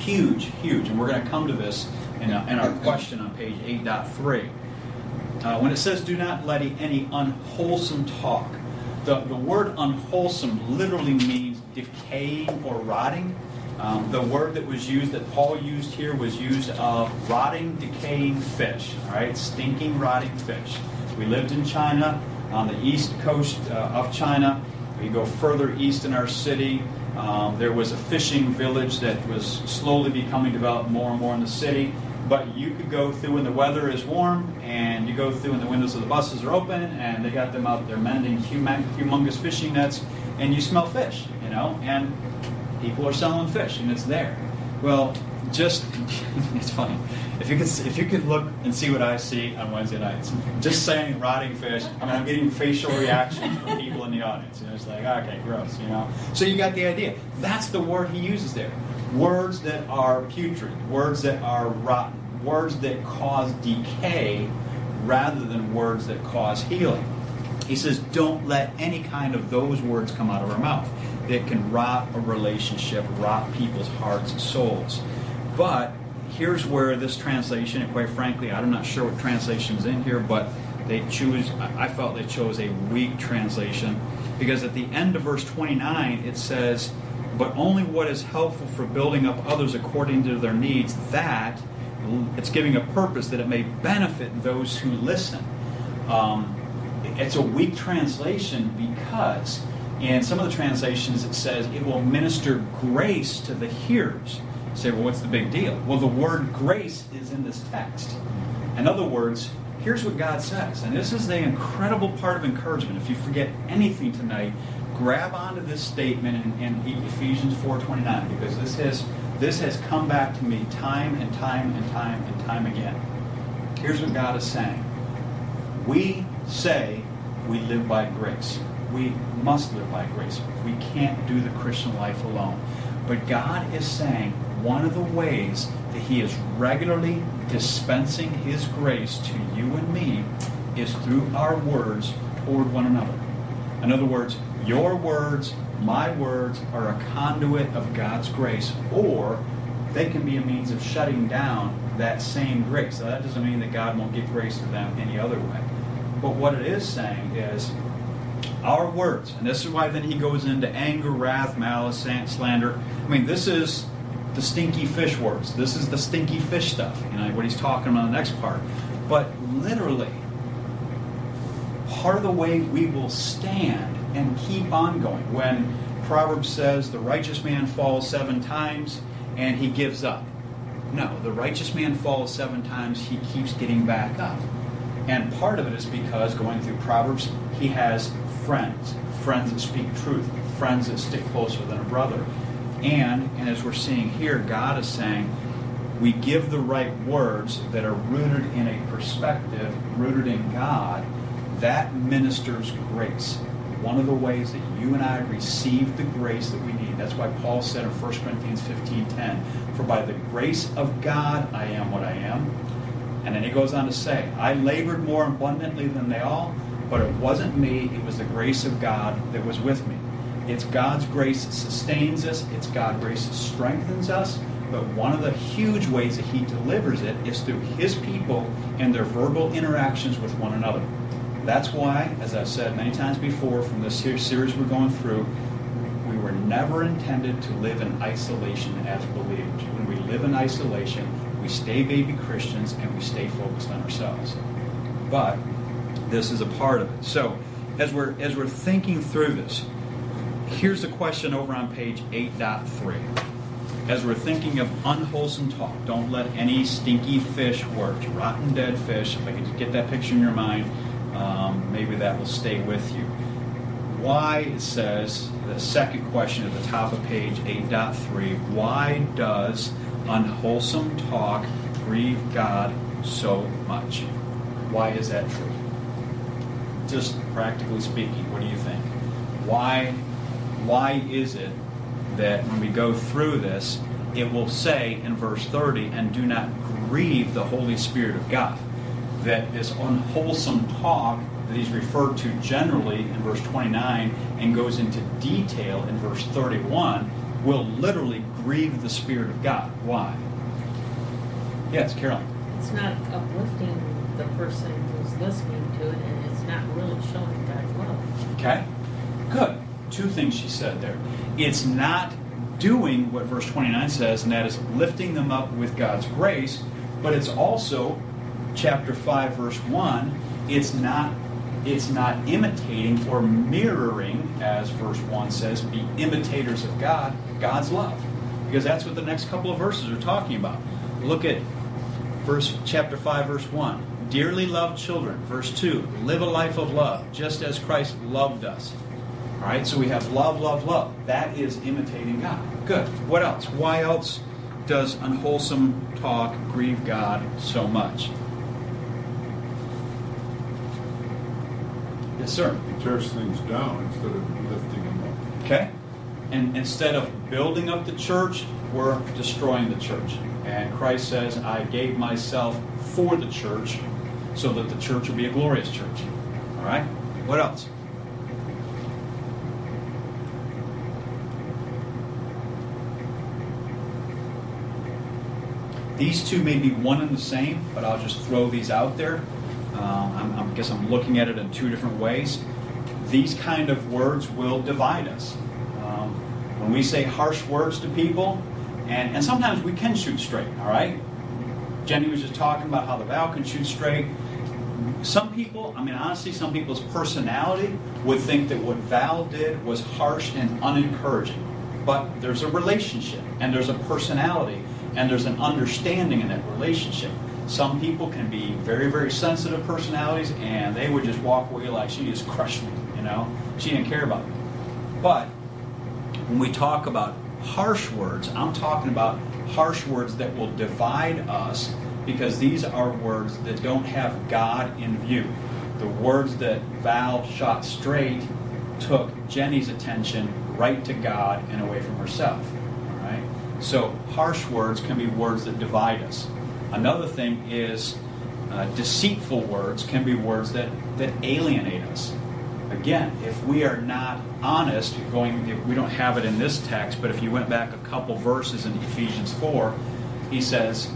Huge, huge. And we're going to come to this in, a, in our question on page 8.3. Uh, when it says, Do not let any unwholesome talk, the, the word unwholesome literally means decaying or rotting. Um, the word that was used, that Paul used here, was used of rotting, decaying fish, all right? Stinking, rotting fish. We lived in China, on the east coast uh, of China. We go further east in our city. Um, there was a fishing village that was slowly becoming developed more and more in the city. But you could go through when the weather is warm, and you go through when the windows of the buses are open, and they got them out there mending humongous fishing nets, and you smell fish, you know, and people are selling fish, and it's there. Well, just *laughs* it's funny. If you could if you could look and see what I see on Wednesday nights, just saying rotting fish, I mean I'm getting facial reactions from people in the audience. You know, it's like okay, gross. You know, so you got the idea. That's the word he uses there. Words that are putrid, words that are rotten, words that cause decay, rather than words that cause healing. He says, don't let any kind of those words come out of our mouth that can rot a relationship, rot people's hearts and souls. But here's where this translation, and quite frankly, I'm not sure what translation's in here, but they choose, I felt they chose a weak translation because at the end of verse 29 it says, but only what is helpful for building up others according to their needs, that it's giving a purpose that it may benefit those who listen. Um, it's a weak translation because in some of the translations it says it will minister grace to the hearers. You say, well, what's the big deal? Well, the word grace is in this text. In other words, here's what God says, and this is the incredible part of encouragement. If you forget anything tonight, grab onto this statement in, in Ephesians 4:29 because this has this has come back to me time and time and time and time again. Here's what God is saying. We say we live by grace. We must live by grace. We can't do the Christian life alone. But God is saying one of the ways that He is regularly dispensing His grace to you and me is through our words toward one another. In other words, your words, my words, are a conduit of God's grace, or they can be a means of shutting down that same grace. So that doesn't mean that God won't give grace to them any other way. But what it is saying is our words, and this is why then he goes into anger, wrath, malice, slander. I mean, this is the stinky fish words. This is the stinky fish stuff, you know, what he's talking about in the next part. But literally, part of the way we will stand and keep on going. When Proverbs says the righteous man falls seven times and he gives up. No, the righteous man falls seven times, he keeps getting back up. And part of it is because going through Proverbs, he has friends, friends that speak truth, friends that stick closer than a brother. And, and as we're seeing here, God is saying, we give the right words that are rooted in a perspective, rooted in God, that ministers grace. One of the ways that you and I receive the grace that we need. That's why Paul said in 1 Corinthians 15:10, "For by the grace of God I am what I am." And then he goes on to say, "I labored more abundantly than they all, but it wasn't me, it was the grace of God that was with me." It's God's grace that sustains us, it's God's grace that strengthens us, but one of the huge ways that he delivers it is through his people and their verbal interactions with one another. That's why, as I've said many times before from this series we're going through, we were never intended to live in isolation as believers. When we live in isolation, we stay baby Christians and we stay focused on ourselves. But this is a part of it. So, as we're as we're thinking through this, here's the question over on page 8.3. As we're thinking of unwholesome talk, don't let any stinky fish work, rotten dead fish, if I can get that picture in your mind, um, maybe that will stay with you. Why, it says, the second question at the top of page 8.3, why does unwholesome talk grieve God so much? Why is that true? Just practically speaking, what do you think? Why, why is it that when we go through this, it will say in verse 30, and do not grieve the Holy Spirit of God? That this unwholesome talk that he's referred to generally in verse 29 and goes into detail in verse 31 will literally grieve the Spirit of God. Why? Yes, Carolyn. It's not uplifting the person who's listening to it, and it's not really showing God's love. Okay? Good. Two things she said there. It's not doing what verse 29 says, and that is lifting them up with God's grace, but it's also chapter 5 verse 1 it's not it's not imitating or mirroring as verse 1 says be imitators of god god's love. Because that's what the next couple of verses are talking about. Look at verse chapter 5 verse 1 dearly loved children verse 2 live a life of love just as christ loved us. All right so we have love love love. That is imitating god. Good. What else? Why else does unwholesome talk grieve god so much Yes, sir. He tears things down instead of lifting them up. Okay? And instead of building up the church, we're destroying the church. And Christ says, I gave myself for the church so that the church will be a glorious church. All right? What else? These two may be one and the same, but I'll just throw these out there. Um, i guess I'm looking at it in two different ways. These kind of words will divide us. Um, when we say harsh words to people, and, and sometimes we can shoot straight, all right? Jenny was just talking about how the Val can shoot straight. Some people, I mean, honestly, some people's personality would think that what Val did was harsh and unencouraging. But there's a relationship, and there's a personality, and there's an understanding in that relationship. Some people can be very, very sensitive personalities, and they would just walk away like she just *laughs* crushed me. You know, she didn't care about me. But when we talk about harsh words, I'm talking about harsh words that will divide us because these are words that don't have God in view. The words that Val shot straight took Jenny's attention right to God and away from herself. All right? So harsh words can be words that divide us. Another thing is uh, deceitful words can be words that, that alienate us. Again, if we are not honest, going we don't have it in this text, but if you went back a couple verses in Ephesians 4, he says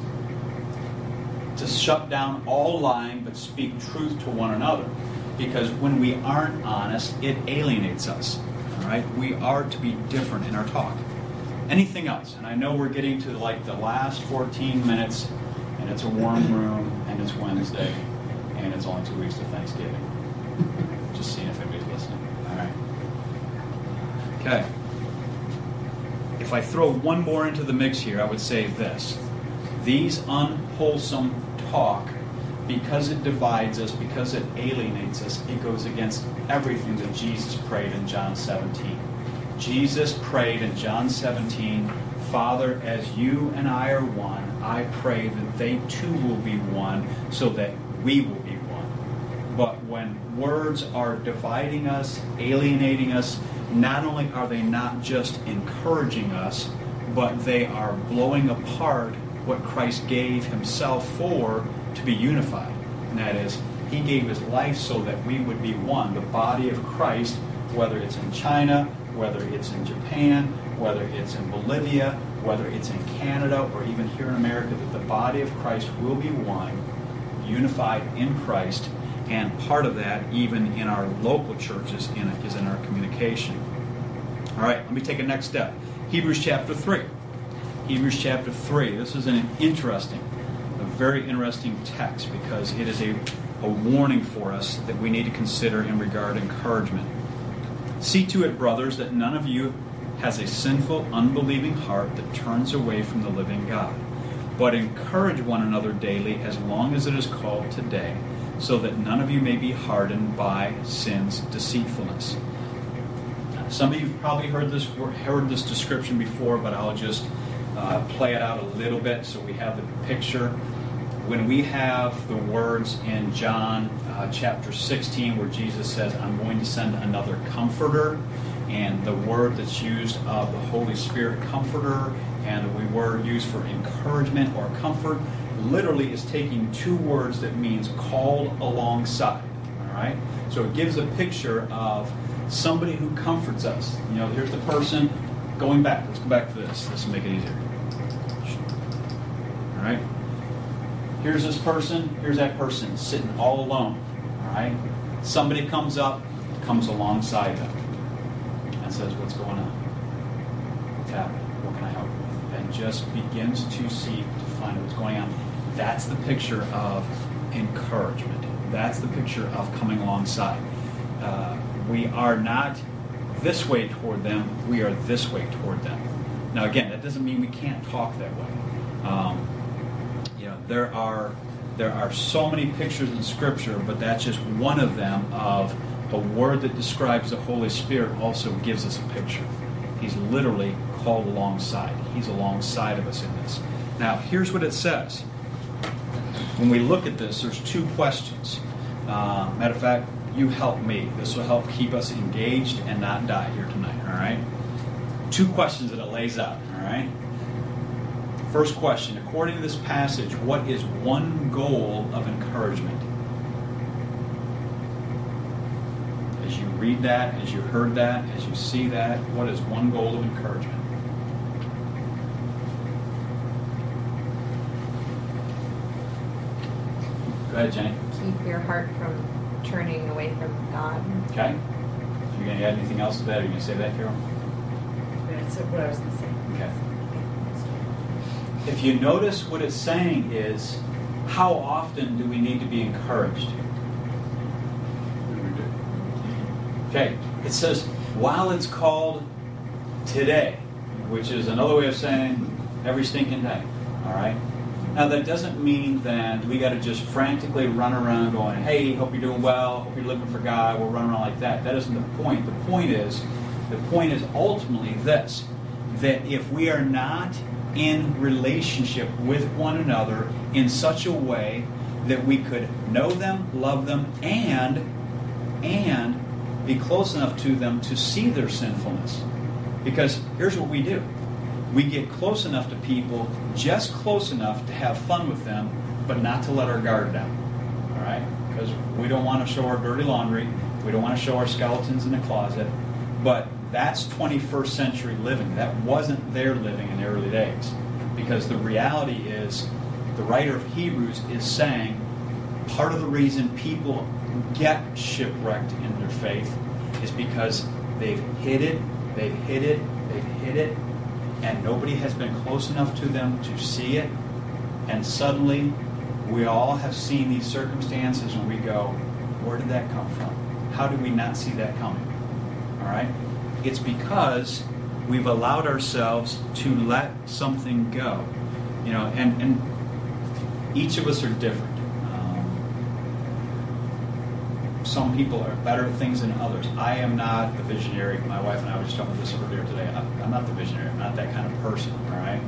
to shut down all lying but speak truth to one another. Because when we aren't honest, it alienates us. All right? We are to be different in our talk. Anything else? And I know we're getting to like the last 14 minutes and it's a warm room, and it's Wednesday, and it's only two weeks to Thanksgiving. Just seeing if anybody's listening. All right. Okay. If I throw one more into the mix here, I would say this. These unwholesome talk, because it divides us, because it alienates us, it goes against everything that Jesus prayed in John 17. Jesus prayed in John 17, Father, as you and I are one, I pray that they too will be one so that we will be one. But when words are dividing us, alienating us, not only are they not just encouraging us, but they are blowing apart what Christ gave himself for to be unified. And that is, he gave his life so that we would be one, the body of Christ, whether it's in China, whether it's in Japan, whether it's in Bolivia, whether it's in Canada, or even here in America, that the body of Christ will be one, unified in Christ, and part of that, even in our local churches, in, is in our communication. All right, let me take a next step. Hebrews chapter 3. Hebrews chapter 3. This is an interesting, a very interesting text because it is a, a warning for us that we need to consider in regard to encouragement. See to it, brothers, that none of you has a sinful, unbelieving heart that turns away from the living God. But encourage one another daily as long as it is called today, so that none of you may be hardened by sin's deceitfulness. Some of you have probably heard this heard this description before, but I'll just uh, play it out a little bit so we have the picture. When we have the words in John uh, chapter 16 where Jesus says, I'm going to send another comforter, and the word that's used of the Holy Spirit comforter and the word used for encouragement or comfort literally is taking two words that means called alongside. All right? So it gives a picture of somebody who comforts us. You know, here's the person going back. Let's go back to this. This will make it easier. All right? Here's this person, here's that person sitting all alone. All right? Somebody comes up, comes alongside them, and says, What's going on? What's happening? What can I help with? And just begins to seek to find what's going on. That's the picture of encouragement. That's the picture of coming alongside. Uh, we are not this way toward them, we are this way toward them. Now, again, that doesn't mean we can't talk that way. Um, you know, there are there are so many pictures in Scripture, but that's just one of them of a word that describes the Holy Spirit also gives us a picture. He's literally called alongside. He's alongside of us in this. Now, here's what it says. When we look at this, there's two questions. Uh, matter of fact, you help me. This will help keep us engaged and not die here tonight, all right? Two questions that it lays out, all right? First question According to this passage, what is one goal of encouragement? As you read that, as you heard that, as you see that, what is one goal of encouragement? Go ahead, Jenny. Keep your heart from turning away from God. Okay. You going to add anything else to that? Are you going to say that, Carol? That's what I was going to say. Okay. If you notice what it's saying is, how often do we need to be encouraged? Every day. Okay. It says, while it's called today, which is another way of saying every stinking day. All right? Now, that doesn't mean that we got to just frantically run around going, hey, hope you're doing well, hope you're living for God, we'll run around like that. That isn't the point. The point is, the point is ultimately this that if we are not in relationship with one another in such a way that we could know them, love them, and and be close enough to them to see their sinfulness. Because here's what we do. We get close enough to people, just close enough to have fun with them, but not to let our guard down. All right? Because we don't want to show our dirty laundry. We don't want to show our skeletons in the closet. But that's 21st century living. That wasn't their living in the early days. Because the reality is, the writer of Hebrews is saying part of the reason people get shipwrecked in their faith is because they've hit it, they've hit it, they've hit it, and nobody has been close enough to them to see it. And suddenly, we all have seen these circumstances and we go, where did that come from? How did we not see that coming? All right? It's because we've allowed ourselves to let something go. You know, and, and each of us are different. Um, some people are better at things than others. I am not the visionary. My wife and I were just talking about this earlier today. I'm not the visionary. I'm not that kind of person. All right,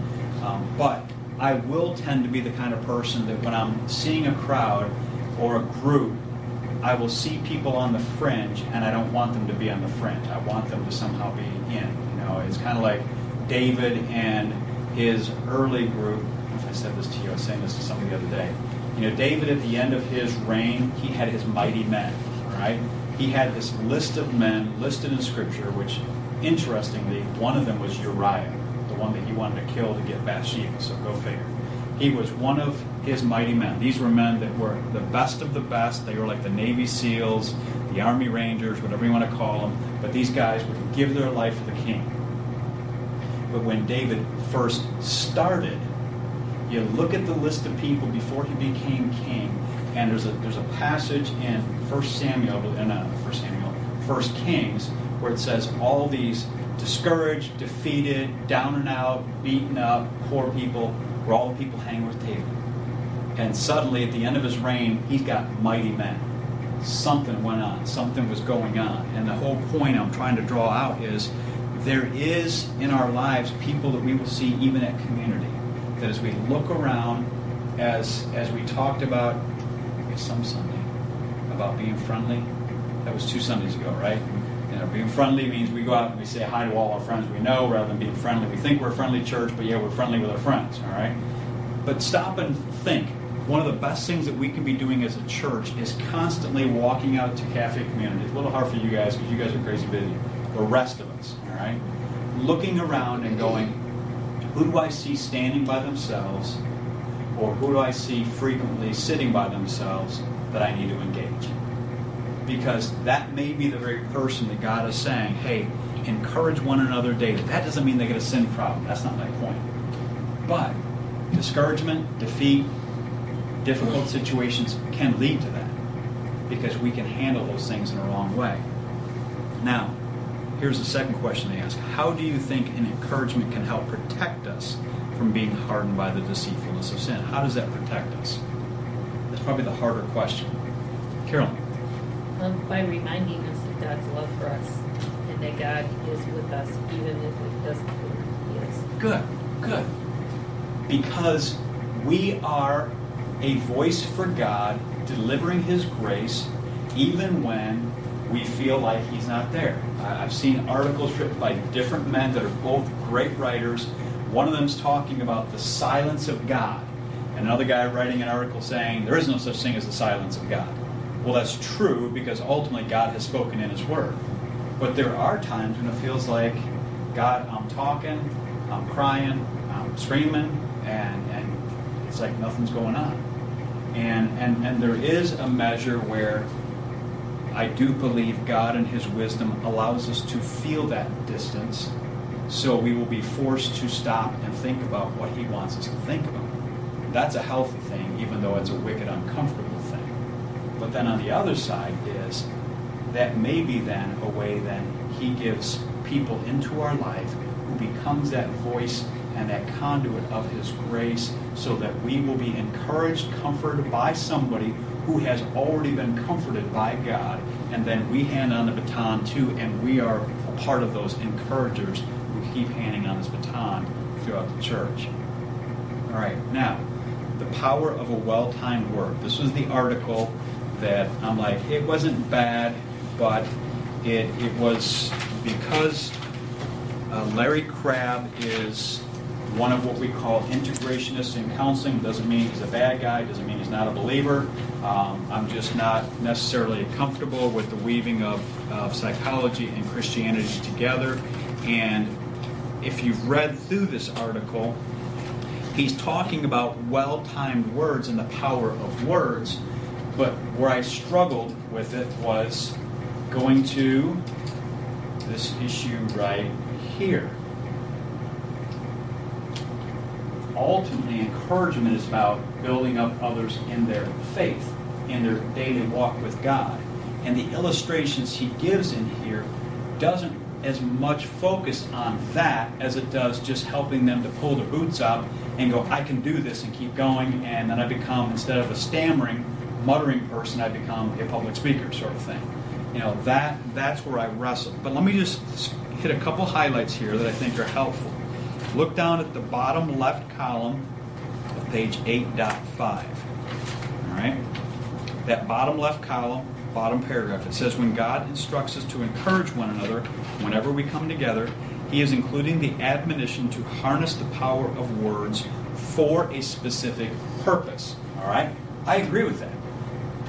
um, but I will tend to be the kind of person that when I'm seeing a crowd or a group I will see people on the fringe, and I don't want them to be on the fringe. I want them to somehow be in. You know, it's kind of like David and his early group. I said this to you. I was saying this to somebody the other day. You know, David at the end of his reign, he had his mighty men. Right, he had this list of men listed in Scripture, which, interestingly, one of them was Uriah, the one that he wanted to kill to get Bathsheba. So go figure. He was one of his mighty men. These were men that were the best of the best. They were like the Navy SEALs, the Army Rangers, whatever you want to call them. But these guys would give their life for the king. But when David first started, you look at the list of people before he became king, and there's a there's a passage in 1 Samuel, in uh, 1 Samuel, 1 Kings, where it says all these discouraged, defeated, down and out, beaten up, poor people were all the people hanging with David. And suddenly, at the end of his reign, he's got mighty men. Something went on. Something was going on. And the whole point I'm trying to draw out is there is in our lives people that we will see even at community. That as we look around, as as we talked about, some Sunday, about being friendly. That was two Sundays ago, right? You know, being friendly means we go out and we say hi to all our friends we know rather than being friendly. We think we're a friendly church, but yeah, we're friendly with our friends, all right? But stop and think. One of the best things that we can be doing as a church is constantly walking out to cafe community. It's a little hard for you guys because you guys are crazy busy. The rest of us, all right? Looking around and going, who do I see standing by themselves, or who do I see frequently sitting by themselves that I need to engage? Because that may be the very person that God is saying, hey, encourage one another daily. That doesn't mean they get a sin problem. That's not my point. But discouragement, defeat, difficult situations can lead to that because we can handle those things in a wrong way. Now, here's the second question they ask How do you think an encouragement can help protect us from being hardened by the deceitfulness of sin? How does that protect us? That's probably the harder question. Carolyn. Um, by reminding us of God's love for us and that God is with us even if it doesn't feel like He is. Good, good. Because we are a voice for God delivering His grace even when we feel like He's not there. I've seen articles written by different men that are both great writers. One of them's talking about the silence of God, and another guy writing an article saying there is no such thing as the silence of God. Well, that's true because ultimately God has spoken in His Word. But there are times when it feels like, God, I'm talking, I'm crying, I'm screaming, and, and it's like nothing's going on. And, and, and there is a measure where I do believe God and His wisdom allows us to feel that distance so we will be forced to stop and think about what He wants us to think about. That's a healthy thing, even though it's a wicked, uncomfortable thing. But then on the other side is that maybe then a way then He gives people into our life who becomes that voice and that conduit of His grace so that we will be encouraged, comforted by somebody who has already been comforted by God, and then we hand on the baton too, and we are a part of those encouragers keep handing on this baton throughout the church. All right, now, the power of a well timed word. This was the article that I'm like, it wasn't bad, but it, it was because uh, Larry Crabb is one of what we call integrationists in counseling. Doesn't mean he's a bad guy, doesn't mean he's not a believer. Um, I'm just not necessarily comfortable with the weaving of, of psychology and Christianity together. And if you've read through this article, he's talking about well timed words and the power of words. But where I struggled with it was going to this issue right here. Ultimately, encouragement is about building up others in their faith, in their daily walk with God. And the illustrations he gives in here doesn't as much focus on that as it does just helping them to pull their boots up and go, I can do this and keep going. And then I become, instead of a stammering, muttering person, I become a public speaker sort of thing. You know, that that's where I wrestle. But let me just hit a couple highlights here that I think are helpful. Look down at the bottom left column of page 8.5. All right? That bottom left column, bottom paragraph. It says, When God instructs us to encourage one another whenever we come together, He is including the admonition to harness the power of words for a specific purpose. All right? I agree with that.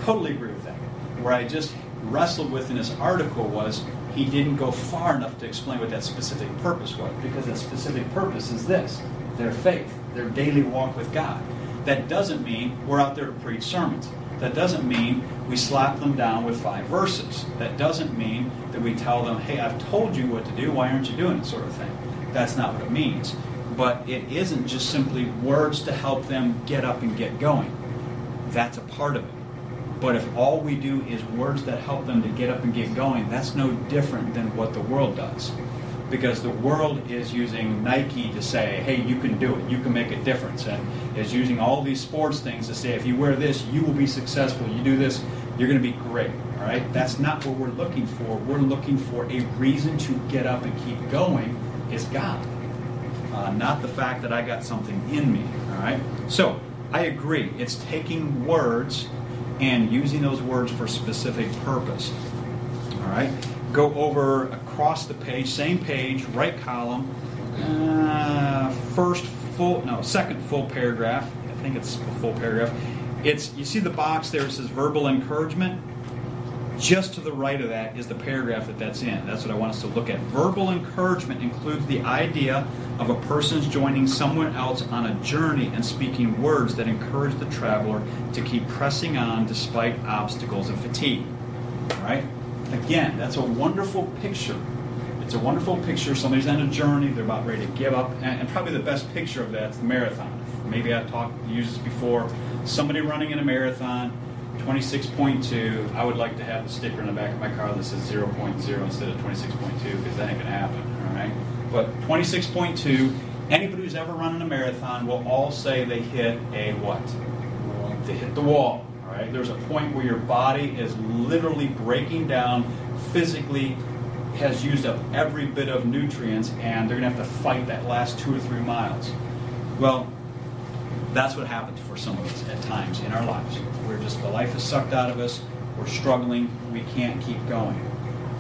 Totally agree with that. Where I just wrestled with in this article was he didn't go far enough to explain what that specific purpose was, because that specific purpose is this their faith, their daily walk with God. That doesn't mean we're out there to preach sermons. That doesn't mean we slap them down with five verses. That doesn't mean that we tell them, hey, I've told you what to do, why aren't you doing it, sort of thing. That's not what it means. But it isn't just simply words to help them get up and get going. That's a part of it. But if all we do is words that help them to get up and get going, that's no different than what the world does. Because the world is using Nike to say, hey, you can do it, you can make a difference, and is using all these sports things to say, if you wear this, you will be successful. You do this, you're going to be great. All right? That's not what we're looking for. We're looking for a reason to get up and keep going is God. Uh, not the fact that I got something in me. All right? So, I agree. It's taking words and using those words for specific purpose. All right? Go over across the page, same page, right column, uh, first full, no, second full paragraph. I think it's a full paragraph. It's you see the box there. It says verbal encouragement. Just to the right of that is the paragraph that that's in. That's what I want us to look at. Verbal encouragement includes the idea of a person's joining someone else on a journey and speaking words that encourage the traveler to keep pressing on despite obstacles and fatigue. All right? Again, that's a wonderful picture. It's a wonderful picture. Somebody's on a journey, they're about ready to give up. And, and probably the best picture of that's the marathon. Maybe I've talked, used this before. Somebody running in a marathon, 26.2. I would like to have a sticker in the back of my car that says 0.0 instead of 26.2 because that ain't going to happen, all right? But 26.2, anybody who's ever run in a marathon will all say they hit a what? They hit the wall, all right? There's a point where your body is literally breaking down physically, has used up every bit of nutrients, and they're going to have to fight that last two or three miles. Well, that's what happens for some of us at times in our lives. We're just, the life is sucked out of us, we're struggling, we can't keep going.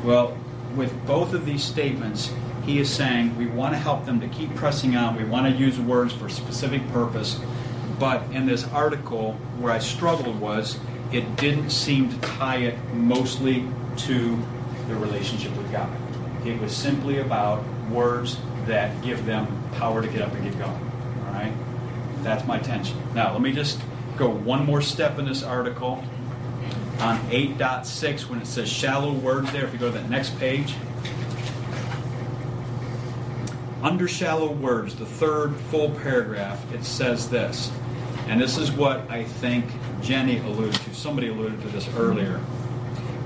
Well, with both of these statements, he is saying we want to help them to keep pressing on, we want to use words for specific purpose, but in this article, where I struggled was it didn't seem to tie it mostly to the relationship with God. It was simply about words that give them power to get up and get going. All right? That's my tension. Now, let me just go one more step in this article. On 8.6, when it says shallow words there, if you go to that next page, under shallow words, the third full paragraph, it says this. And this is what I think Jenny alluded to. Somebody alluded to this earlier.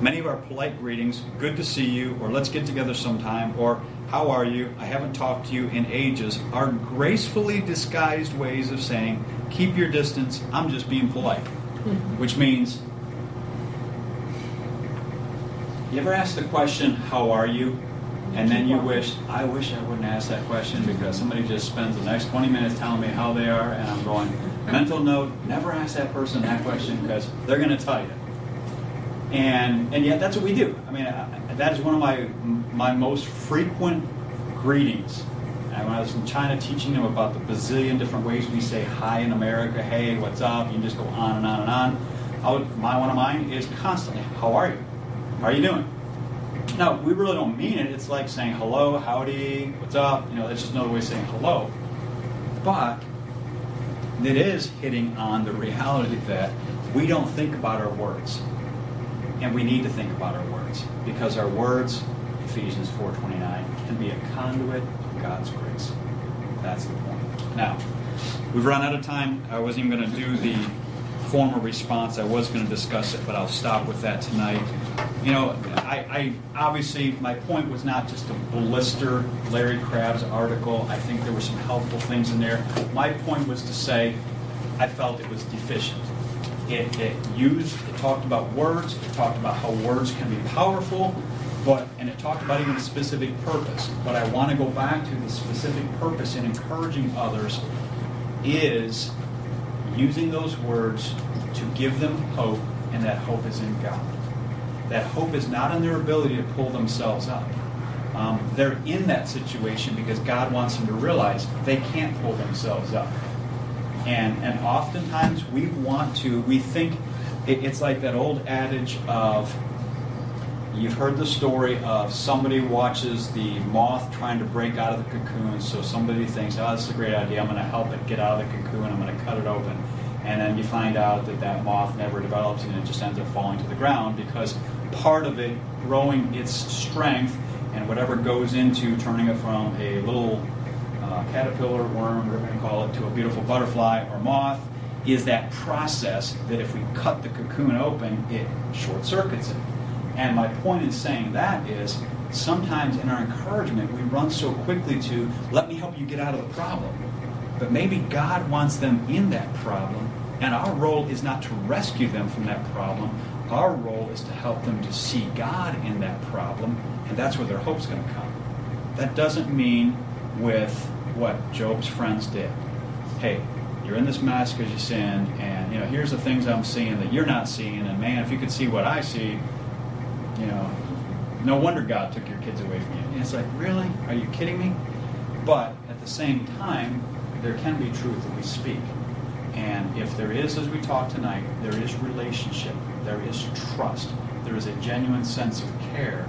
Many of our polite greetings, good to see you, or let's get together sometime, or how are you, I haven't talked to you in ages, are gracefully disguised ways of saying, keep your distance, I'm just being polite. *laughs* Which means, you ever ask the question, how are you? And then you wish, I wish I wouldn't ask that question because somebody just spends the next 20 minutes telling me how they are, and I'm going, mental note, never ask that person that question because they're going to tell you. And, and yet that's what we do. I mean, I, that is one of my, my most frequent greetings. And when I was in China teaching them about the bazillion different ways we say hi in America, hey, what's up, you can just go on and on and on. I would, my, one of mine is constantly, how are you? How are you doing? Now, we really don't mean it. It's like saying hello, howdy, what's up. You know, that's just another way of saying hello. But it is hitting on the reality that we don't think about our words. And we need to think about our words because our words, Ephesians 4:29, can be a conduit of God's grace. That's the point. Now, we've run out of time. I wasn't even going to do the formal response. I was going to discuss it, but I'll stop with that tonight. You know, I, I obviously my point was not just to blister Larry Crabb's article. I think there were some helpful things in there. My point was to say I felt it was deficient. It, it used, it talked about words, it talked about how words can be powerful, but and it talked about even a specific purpose. But I want to go back to the specific purpose in encouraging others is using those words to give them hope, and that hope is in God. That hope is not in their ability to pull themselves up. Um, they're in that situation because God wants them to realize they can't pull themselves up. And, and oftentimes we want to, we think it, it's like that old adage of you've heard the story of somebody watches the moth trying to break out of the cocoon, so somebody thinks, oh, this is a great idea, I'm going to help it get out of the cocoon, I'm going to cut it open. And then you find out that that moth never develops and it just ends up falling to the ground because part of it growing its strength and whatever goes into turning it from a little uh, caterpillar, worm, whatever you call it, to a beautiful butterfly or moth is that process that if we cut the cocoon open, it short circuits it. And my point in saying that is sometimes in our encouragement, we run so quickly to, let me help you get out of the problem. But maybe God wants them in that problem, and our role is not to rescue them from that problem. Our role is to help them to see God in that problem, and that's where their hope's going to come. That doesn't mean with what Job's friends did. Hey, you're in this mess because you sinned, and you know here's the things I'm seeing that you're not seeing, and man, if you could see what I see, you know, no wonder God took your kids away from you. And it's like, really? Are you kidding me? But at the same time, there can be truth that we speak. And if there is, as we talk tonight, there is relationship, there is trust, there is a genuine sense of care,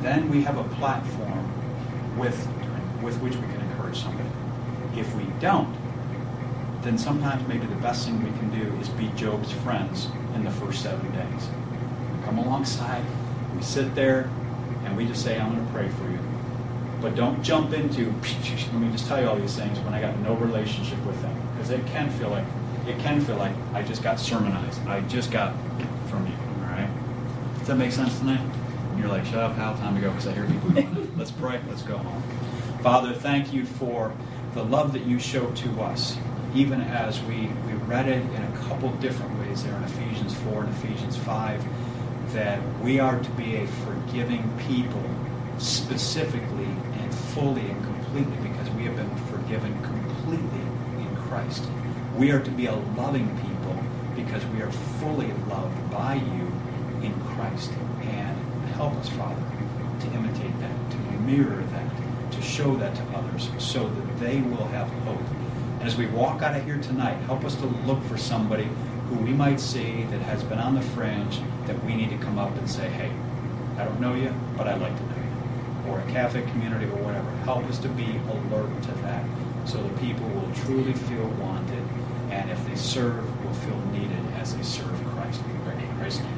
then we have a platform with, with which we can encourage somebody. If we don't, then sometimes maybe the best thing we can do is be Job's friends in the first seven days. We come alongside, we sit there, and we just say, I'm going to pray for you. But don't jump into, *laughs* let me just tell you all these things when I got no relationship with them. Because it can feel like, it can feel like I just got sermonized. I just got from you, all right? Does that make sense tonight? You're like, shut up, pal, time to go, because I hear people *laughs* let's pray, let's go home. Father, thank you for the love that you show to us, even as we, we read it in a couple different ways there in Ephesians 4 and Ephesians 5 that we are to be a forgiving people specifically and fully and completely because we have been forgiven completely in Christ. We are to be a loving people because we are fully loved by you Christ. And help us, Father, to imitate that, to mirror that, to show that to others so that they will have hope. And as we walk out of here tonight, help us to look for somebody who we might see that has been on the fringe that we need to come up and say, hey, I don't know you, but I'd like to know you. Or a Catholic community or whatever. Help us to be alert to that so the people will truly feel wanted and if they serve, will feel needed as they serve Christ. We.